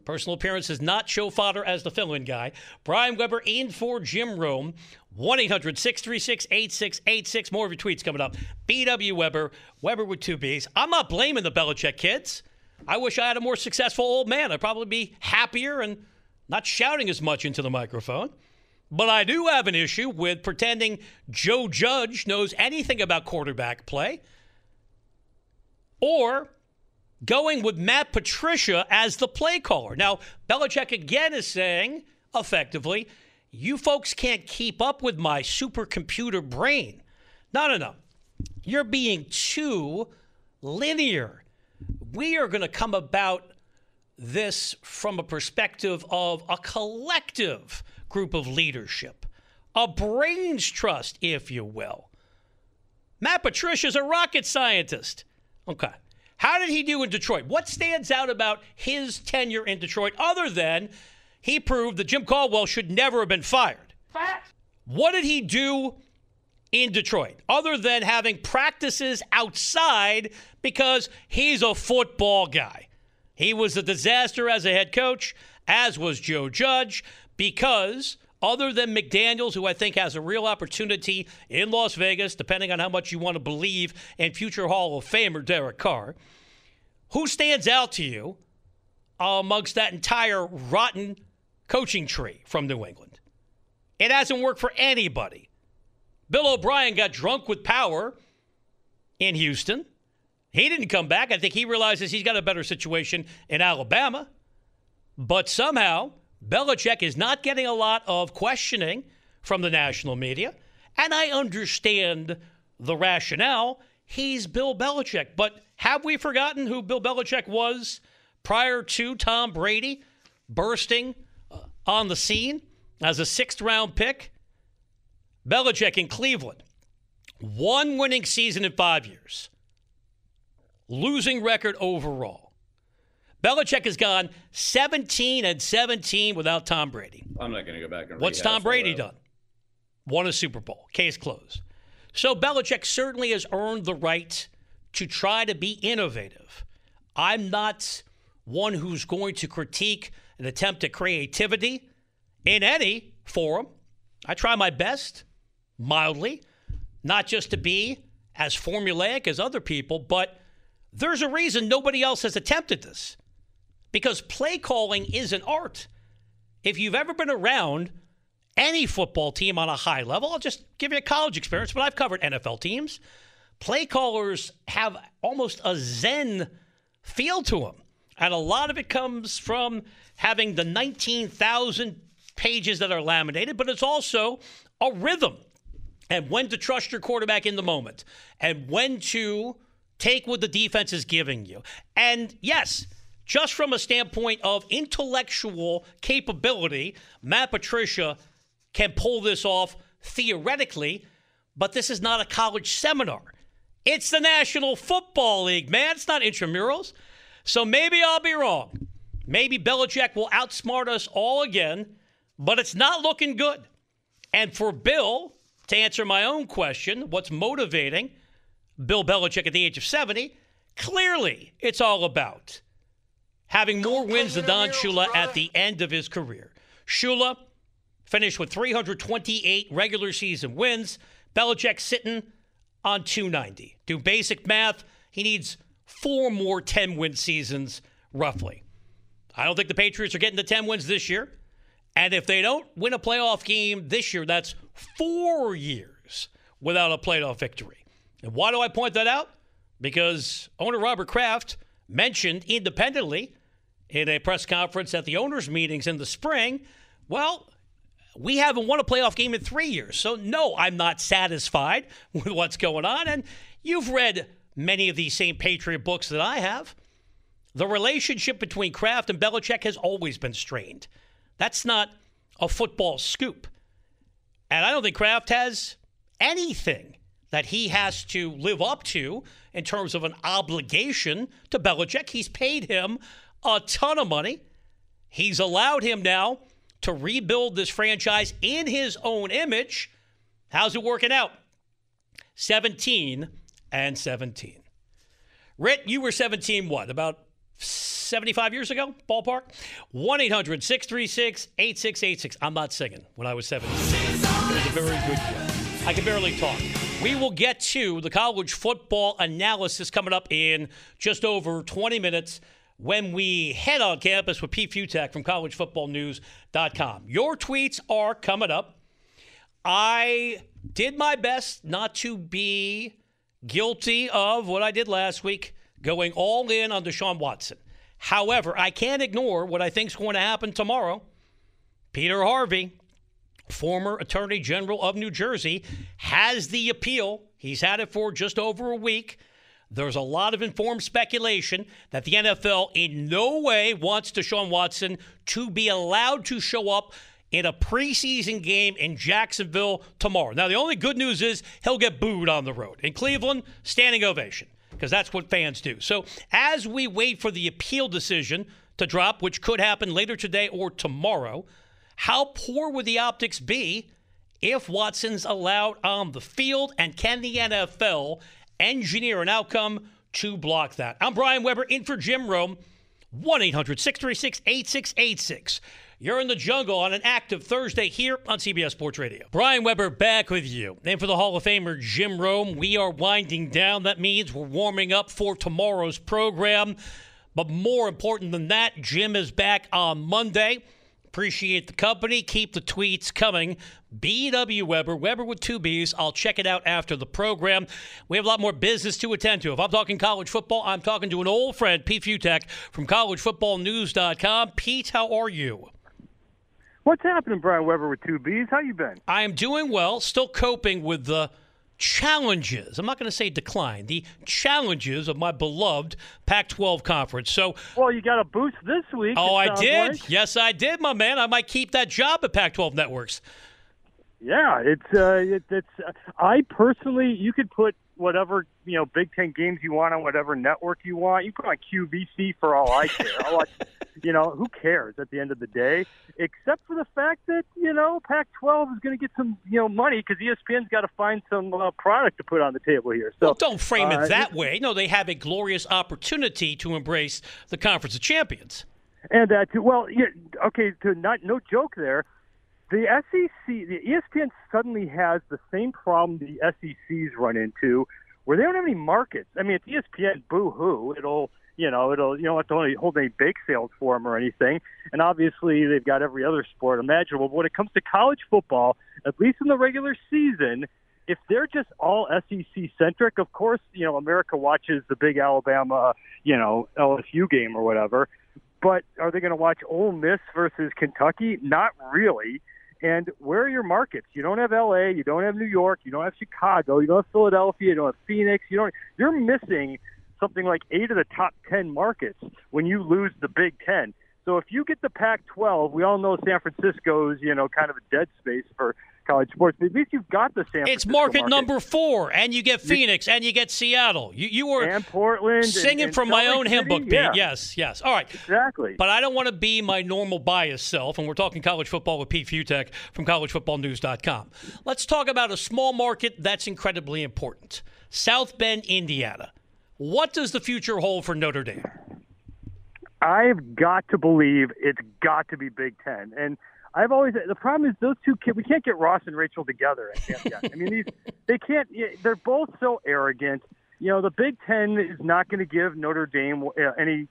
Speaker 2: personal appearance is not show fodder as the fill in guy. Brian Weber in for Jim Rome. 1 800 636 8686. More of your tweets coming up. BW Weber, Weber with two B's. I'm not blaming the Belichick kids. I wish I had a more successful old man. I'd probably be happier and not shouting as much into the microphone. But I do have an issue with pretending Joe Judge knows anything about quarterback play or going with Matt Patricia as the play caller. Now, Belichick again is saying effectively, you folks can't keep up with my supercomputer brain. No, no, no. You're being too linear. We are going to come about this from a perspective of a collective group of leadership, a brains trust, if you will. Matt Patricia's a rocket scientist. Okay. How did he do in Detroit? What stands out about his tenure in Detroit other than he proved that Jim Caldwell should never have been fired. What did he do in Detroit other than having practices outside because he's a football guy? He was a disaster as a head coach, as was Joe Judge, because other than McDaniels, who I think has a real opportunity in Las Vegas, depending on how much you want to believe in future Hall of Famer Derek Carr, who stands out to you amongst that entire rotten coaching tree from New England. It hasn't worked for anybody. Bill O'Brien got drunk with power in Houston. He didn't come back. I think he realizes he's got a better situation in Alabama. But somehow, Belichick is not getting a lot of questioning from the national media. And I understand the rationale. He's Bill Belichick. But have we forgotten who Bill Belichick was prior to Tom Brady bursting uh, on the scene as a sixth round pick. Belichick in Cleveland, one winning season in five years, losing record overall. Belichick has gone 17 and 17 without Tom Brady.
Speaker 6: I'm not going to go back and
Speaker 2: What's Tom Brady done? Won a Super Bowl. Case closed. So Belichick certainly has earned the right to try to be innovative. I'm not one who's going to critique an attempt at creativity in any forum. I try my best, mildly, not just to be as formulaic as other people, but there's a reason nobody else has attempted this. Because play calling is an art. If you've ever been around any football team on a high level. I'll just give you a college experience, but I've covered NFL teams. Play callers have almost a zen feel to them. And a lot of it comes from having the 19,000 pages that are laminated, but it's also a rhythm and when to trust your quarterback in the moment and when to take what the defense is giving you. And yes, just from a standpoint of intellectual capability, Matt Patricia can pull this off theoretically, but this is not a college seminar. It's the National Football League, man. It's not intramurals. So maybe I'll be wrong. Maybe Belichick will outsmart us all again, but it's not looking good. And for Bill, to answer my own question, what's motivating Bill Belichick at the age of 70? Clearly, it's all about having more wins than Don Shula at the end of his career. Shula finished with 328 regular season wins. Belichick sitting on 290. Do basic math, he needs four more 10 win seasons, roughly. I don't think the Patriots are getting the 10 wins this year. And if they don't win a playoff game this year, that's four years without a playoff victory. And why do I point that out? Because owner Robert Kraft mentioned independently in a press conference at the owners' meetings in the spring, well, we haven't won a playoff game in three years. So, no, I'm not satisfied with what's going on. And you've read many of these same Patriot books that I have. The relationship between Kraft and Belichick has always been strained. That's not a football scoop. And I don't think Kraft has anything that he has to live up to in terms of an obligation to Belichick. He's paid him a ton of money. He's allowed him now to rebuild this franchise in his own image. How's it working out? 17 and 17. Rit, you were 17 what? About 75 years ago, ballpark? 1 800 636 8686. I'm not singing when I was 17. It was a very good year. I can barely talk. We will get to the college football analysis coming up in just over 20 minutes when we head on campus with Pete Fiutak from collegefootballnews.com. Your tweets are coming up. I did my best not to be guilty of what I did last week, going all in on Deshaun Watson. However, I can't ignore what I think is going to happen tomorrow. Peter Harvey, former Attorney General of New Jersey, has the appeal. He's had it for just over a week. There's a lot of informed speculation that the NFL in no way wants Deshaun Watson to be allowed to show up in a preseason game in Jacksonville tomorrow. Now, the only good news is he'll get booed on the road. In Cleveland, standing ovation, because that's what fans do. So, as we wait for the appeal decision to drop, which could happen later today or tomorrow, how poor would the optics be if Watson's allowed on the field? And can the NFL engineer an outcome to block that. I'm Brian Weber in for Jim Rome. 1 800 636 8686. You're in the jungle on an active Thursday here on CBS Sports Radio. Brian Weber back with you. And for the Hall of Famer Jim Rome, we are winding down. That means we're warming up for tomorrow's program. But more important than that, Jim is back on Monday. Appreciate the company. Keep the tweets coming. BW Weber, Weber with two B's. I'll check it out after the program. We have a lot more business to attend to. If I'm talking college football, I'm talking to an old friend, Pete Fiutak from collegefootballnews.com. Pete, how are you?
Speaker 6: What's happening, Brian Weber with two B's? How you been?
Speaker 2: I am doing well, still coping with the challenges. I'm not going to say decline. The challenges of my beloved Pac-12 conference. So,
Speaker 6: well, you got a boost this week.
Speaker 2: Oh, I did.
Speaker 6: Like.
Speaker 2: Yes, I did, my man. I might keep that job at Pac-12 networks.
Speaker 6: Yeah, it's uh, it, it's. Uh, I personally, you could put whatever you know Big Ten games you want on whatever network you want. You put on QVC for all I care. I watch, you know, who cares at the end of the day? Except for the fact that you know Pac-12 is going to get some you know money because ESPN's got to find some uh, product to put on the table here. So
Speaker 2: well, don't frame it uh, that way. No, they have a glorious opportunity to embrace the Conference of Champions.
Speaker 6: And uh, to, well, yeah, okay, to not no joke there the SEC, the ESPN suddenly has the same problem the SECs run into, where they don't have any markets. I mean, it's ESPN, boo hoo. It'll you know, it'll you don't hold any bake sales for them or anything. And obviously, they've got every other sport imaginable. But when it comes to college football, at least in the regular season, if they're just all SEC centric, of course, you know, America watches the big Alabama, you know, LSU game or whatever. But are they going to watch Ole Miss versus Kentucky? Not really. And where are your markets? You don't have LA, you don't have New York, you don't have Chicago, you don't have Philadelphia, you don't have Phoenix. You don't. You're missing something like eight of the top 10 markets when you lose the Big Ten. So if you get the Pac-12, we all know San Francisco's, you know, kind of a dead space for college sports. But at least you've got the San.
Speaker 2: It's
Speaker 6: Francisco
Speaker 2: market, number four, and you get Phoenix, and you get Seattle. You you were
Speaker 6: and Portland
Speaker 2: singing
Speaker 6: and, and
Speaker 2: from my own hymn
Speaker 6: City?
Speaker 2: book, Pete.
Speaker 6: Yeah,
Speaker 2: Yes, yes. All right.
Speaker 6: exactly.
Speaker 2: But I don't want to be my normal biased self, and we're talking college football with Pete Fiutak from collegefootballnews.com. Let's talk about a small market that's incredibly important South Bend, Indiana. What does the future hold for Notre Dame?
Speaker 6: I've got to believe it's got to be Big Ten. And I've always the problem is those two kids. We can't get Ross and Rachel together I mean, these they can't. They're both so arrogant. You know, the Big Ten is not going to give Notre Dame uh, any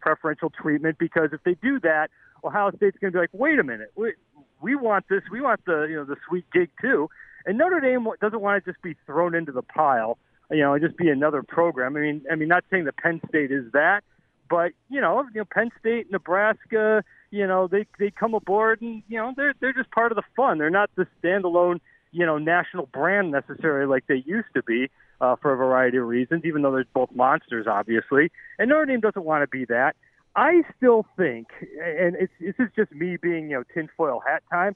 Speaker 6: preferential treatment because if they do that, Ohio State's going to be like, wait a minute, we, we want this. We want the you know the sweet gig too. And Notre Dame doesn't want to just be thrown into the pile. You know, and just be another program. I mean, I mean, not saying that Penn State is that, but you know, you know, Penn State, Nebraska, you know, they they come aboard and you know they're they're just part of the fun. They're not the standalone you know national brand necessarily like they used to be uh, for a variety of reasons. Even though they're both monsters, obviously, and Notre Dame doesn't want to be that. I still think, and it's this is just me being you know tinfoil hat time.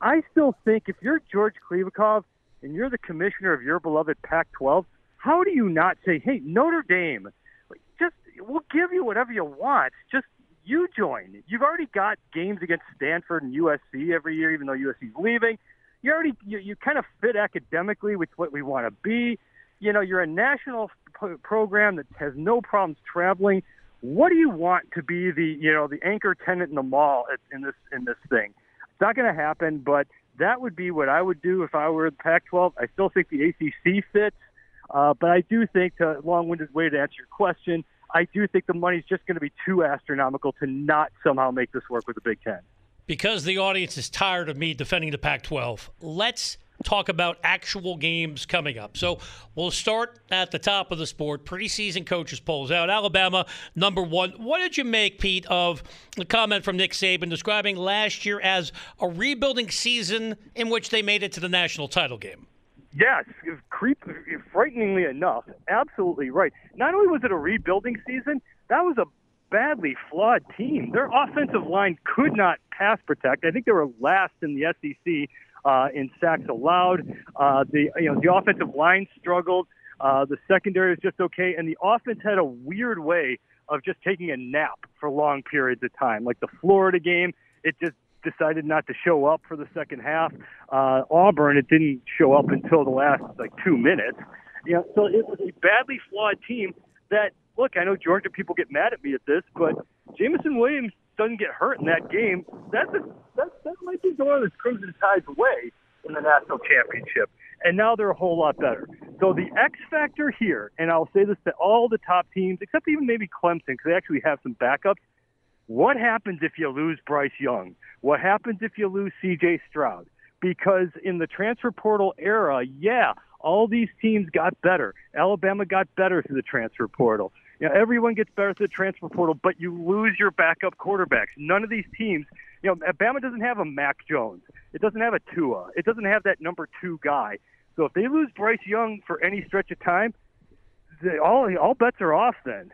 Speaker 6: I still think if you're George Kliavkoff and you're the commissioner of your beloved Pac-12, how do you not say, "Hey, Notre Dame, just we'll give you whatever you want. Just you join. You've already got games against Stanford and USC every year, even though USC's leaving. You already you, you kind of fit academically with what we want to be. You know, you're a national p- program that has no problems traveling. What do you want to be the you know the anchor tenant in the mall at, in this in this thing? It's not going to happen, but that would be what I would do if I were the Pac-12. I still think the ACC fits, uh, but I do think, to long-winded way to answer your question, I do think the money's just going to be too astronomical to not somehow make this work with the Big Ten.
Speaker 2: Because the audience is tired of me defending the Pac 12, let's talk about actual games coming up. So we'll start at the top of the sport. Preseason coaches polls out. Alabama, number one. What did you make, Pete, of the comment from Nick Saban describing last year as a rebuilding season in which they made it to the national title game?
Speaker 6: Yes, creep, frighteningly enough, absolutely right. Not only was it a rebuilding season, that was a badly flawed team. Their offensive line could not pass protect. I think they were last in the SEC uh, in sacks allowed. Uh, the you know the offensive line struggled. Uh, the secondary was just okay, and the offense had a weird way of just taking a nap for long periods of time. Like the Florida game, it just decided not to show up for the second half. Uh, Auburn, it didn't show up until the last like two minutes. You know, so it was a badly flawed team. That look, I know Georgia people get mad at me at this, but Jameson Williams doesn't get hurt in that game. That's a, that that might be going this Crimson Tide's way in the national championship. And now they're a whole lot better. So the X factor here, and I'll say this to all the top teams, except even maybe Clemson, because they actually have some backups. What happens if you lose Bryce Young? What happens if you lose C.J. Stroud? Because in the transfer portal era, yeah, all these teams got better. Alabama got better through the transfer portal. You know, everyone gets better through the transfer portal, but you lose your backup quarterbacks. None of these teams, you know, Alabama doesn't have a Mac Jones. It doesn't have a Tua. It doesn't have that number two guy. So if they lose Bryce Young for any stretch of time, they, all all bets are off then.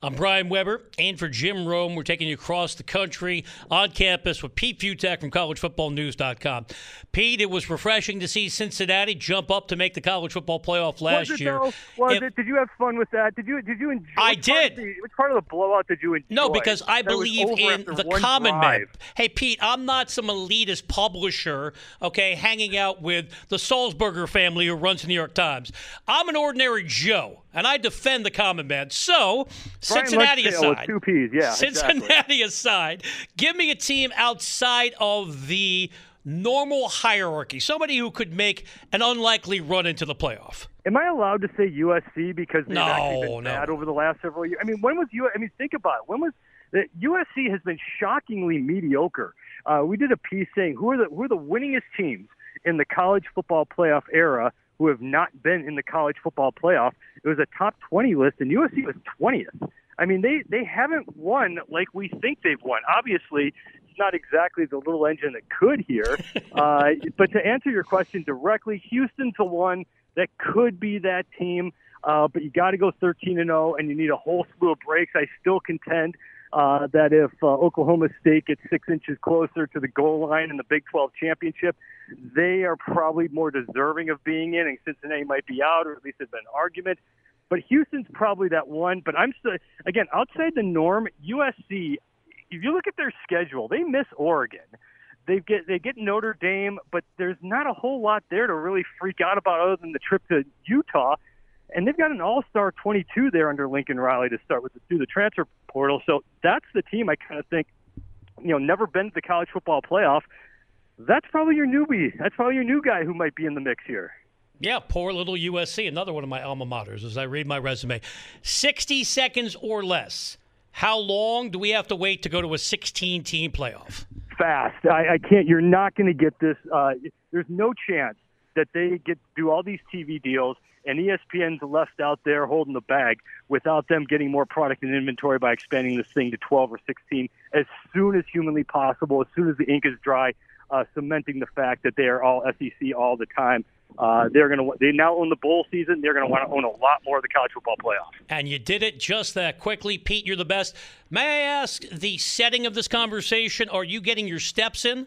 Speaker 2: I'm Brian Weber, and for Jim Rome, we're taking you across the country on campus with Pete Fiutak from CollegeFootballNews.com. Pete, it was refreshing to see Cincinnati jump up to make the college football playoff last
Speaker 6: was it,
Speaker 2: year.
Speaker 6: Though? Was
Speaker 2: If-
Speaker 6: it? Did you have fun with that? Did you? Did you enjoy?
Speaker 2: I
Speaker 6: which part of
Speaker 2: did.
Speaker 6: the- which part of the blowout did you enjoy?
Speaker 2: No, because I
Speaker 6: That
Speaker 2: believe in the common man. Hey, Pete, I'm not some elitist publisher, okay, hanging out with the Sulzberger family who runs the New York Times. I'm an ordinary Joe, and I defend the common man. So, Cincinnati aside,
Speaker 6: two P's. Yeah, exactly.
Speaker 2: Cincinnati aside, give me a team outside of the normal hierarchy, somebody who could make an unlikely run into the playoff.
Speaker 6: Am I allowed to say USC because they've
Speaker 2: No,
Speaker 6: actually been
Speaker 2: no.
Speaker 6: bad over the last several years? I mean, when was U? I mean, think about it. When was the USC has been shockingly mediocre. Uh, we did a piece saying who are the who are the winningest teams in the college football playoff era who have not been in the college football playoff. It was a top 20 list, and USC was 20th. I mean, they they haven't won like we think they've won. Obviously, it's not exactly the little engine that could here. uh, but to answer your question directly, Houston's the one that could be that team. Uh, but you got to go 13 and 0, and you need a whole slew of breaks. I still contend uh, that if uh, Oklahoma State gets six inches closer to the goal line in the Big 12 championship, they are probably more deserving of being in, and Cincinnati might be out, or at least there's been an argument. But Houston's probably that one. But I'm still, again, outside the norm, USC, if you look at their schedule, they miss Oregon. They get they get Notre Dame, but there's not a whole lot there to really freak out about other than the trip to Utah. And they've got an all-star 22 there under Lincoln Riley to start with through the transfer portal. So that's the team I kind of think, you know, never been to the college football playoff. That's probably your newbie. That's probably your new guy who might be in the mix here.
Speaker 2: Yeah, poor little USC, another one of my alma maters as I read my resume. 60 seconds or less. How long do we have to wait to go to a 16 team playoff?
Speaker 6: fast. I, I can't. You're not going to get this. Uh, there's no chance that they get do all these TV deals and ESPN's left out there holding the bag without them getting more product and inventory by expanding this thing to 12 or 16 as soon as humanly possible, as soon as the ink is dry, uh, cementing the fact that they are all SEC all the time. Uh, they're going to. They now own the bowl season. They're going to want to own a lot more of the college football playoff.
Speaker 2: And you did it just that quickly. Pete, you're the best. May I ask the setting of this conversation? Are you getting your steps in?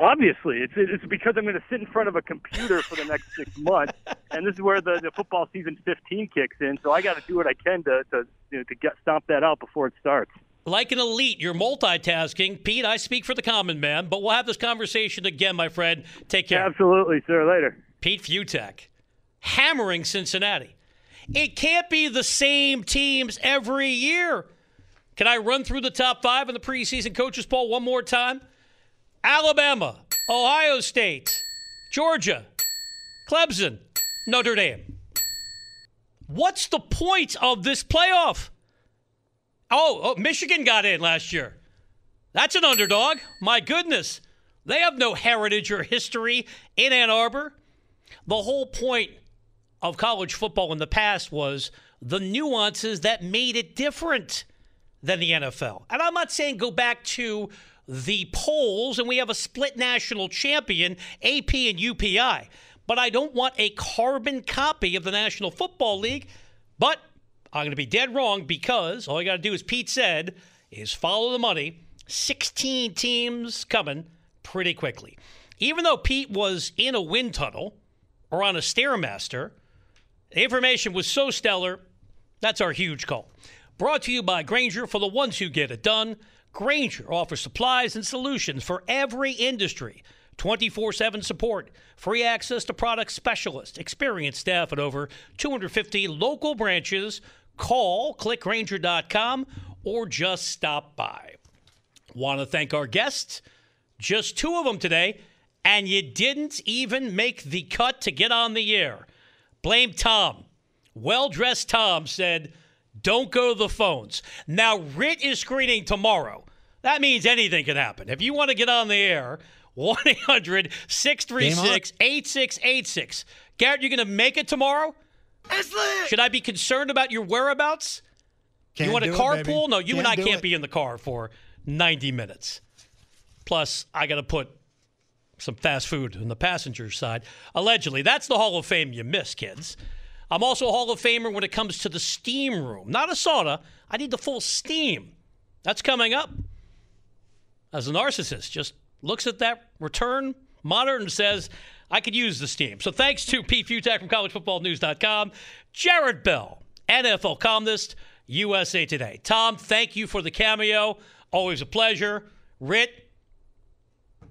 Speaker 6: Obviously, it's it's because I'm going to sit in front of a computer for the next six months, and this is where the, the football season 15 kicks in. So I got to do what I can to to you know, to get stomp that out before it starts.
Speaker 2: Like an elite, you're multitasking. Pete, I speak for the common man, but we'll have this conversation again, my friend. Take care.
Speaker 6: Absolutely, sir. Later.
Speaker 2: Pete Fiutak, hammering Cincinnati. It can't be the same teams every year. Can I run through the top five in the preseason coaches poll one more time? Alabama, Ohio State, Georgia, Clemson, Notre Dame. What's the point of this playoff? Oh, oh, Michigan got in last year. That's an underdog. My goodness. They have no heritage or history in Ann Arbor. The whole point of college football in the past was the nuances that made it different than the NFL. And I'm not saying go back to the polls and we have a split national champion, AP and UPI. But I don't want a carbon copy of the National Football League. But I'm going to be dead wrong because all you got to do, as Pete said, is follow the money. 16 teams coming pretty quickly. Even though Pete was in a wind tunnel or on a Stairmaster, the information was so stellar. That's our huge call. Brought to you by Grainger for the ones who get it done. Grainger offers supplies and solutions for every industry. 24 7 support, free access to product specialists, experienced staff at over 250 local branches. Call clickgrainger.com or just stop by. Want to thank our guests, just two of them today, and you didn't even make the cut to get on the air. Blame Tom. Well dressed Tom said, Don't go to the phones. Now, Rit is screening tomorrow. That means anything can happen. If you want to get on the air, 1 800 636 8686. Garrett, you're going to make it tomorrow? Should I be concerned about your whereabouts?
Speaker 5: Can't
Speaker 2: you want
Speaker 5: it,
Speaker 2: carpool?
Speaker 5: baby.
Speaker 2: no, you and I can't
Speaker 5: it.
Speaker 2: be in the car for 90 minutes. Plus, I got to put some fast food on the passenger side. Allegedly, that's the Hall of Fame you miss, kids. I'm also a Hall of Famer when it comes to the steam room. Not a sauna. I need the full steam. That's coming up. As a narcissist, just looks at that return monitor and says, I could use the steam. So thanks to Pete Fiutak from collegefootballnews.com, Jarrett Bell, NFL columnist, USA Today. Tom, thank you for the cameo. Always a pleasure. Rit,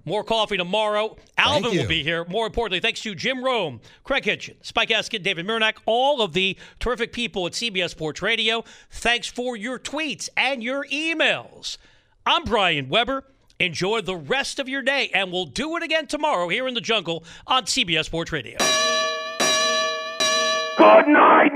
Speaker 2: more coffee tomorrow. Alvin
Speaker 5: you.
Speaker 2: will be here. More importantly, thanks to Jim Rome, Craig Hitchin, Spike Eskin, David Murnack, all of the terrific people at CBS Sports Radio. Thanks for your tweets and your emails. I'm Brian Weber. Enjoy the rest of your day, and we'll do it again tomorrow here in the jungle on CBS Sports Radio.
Speaker 4: Good night.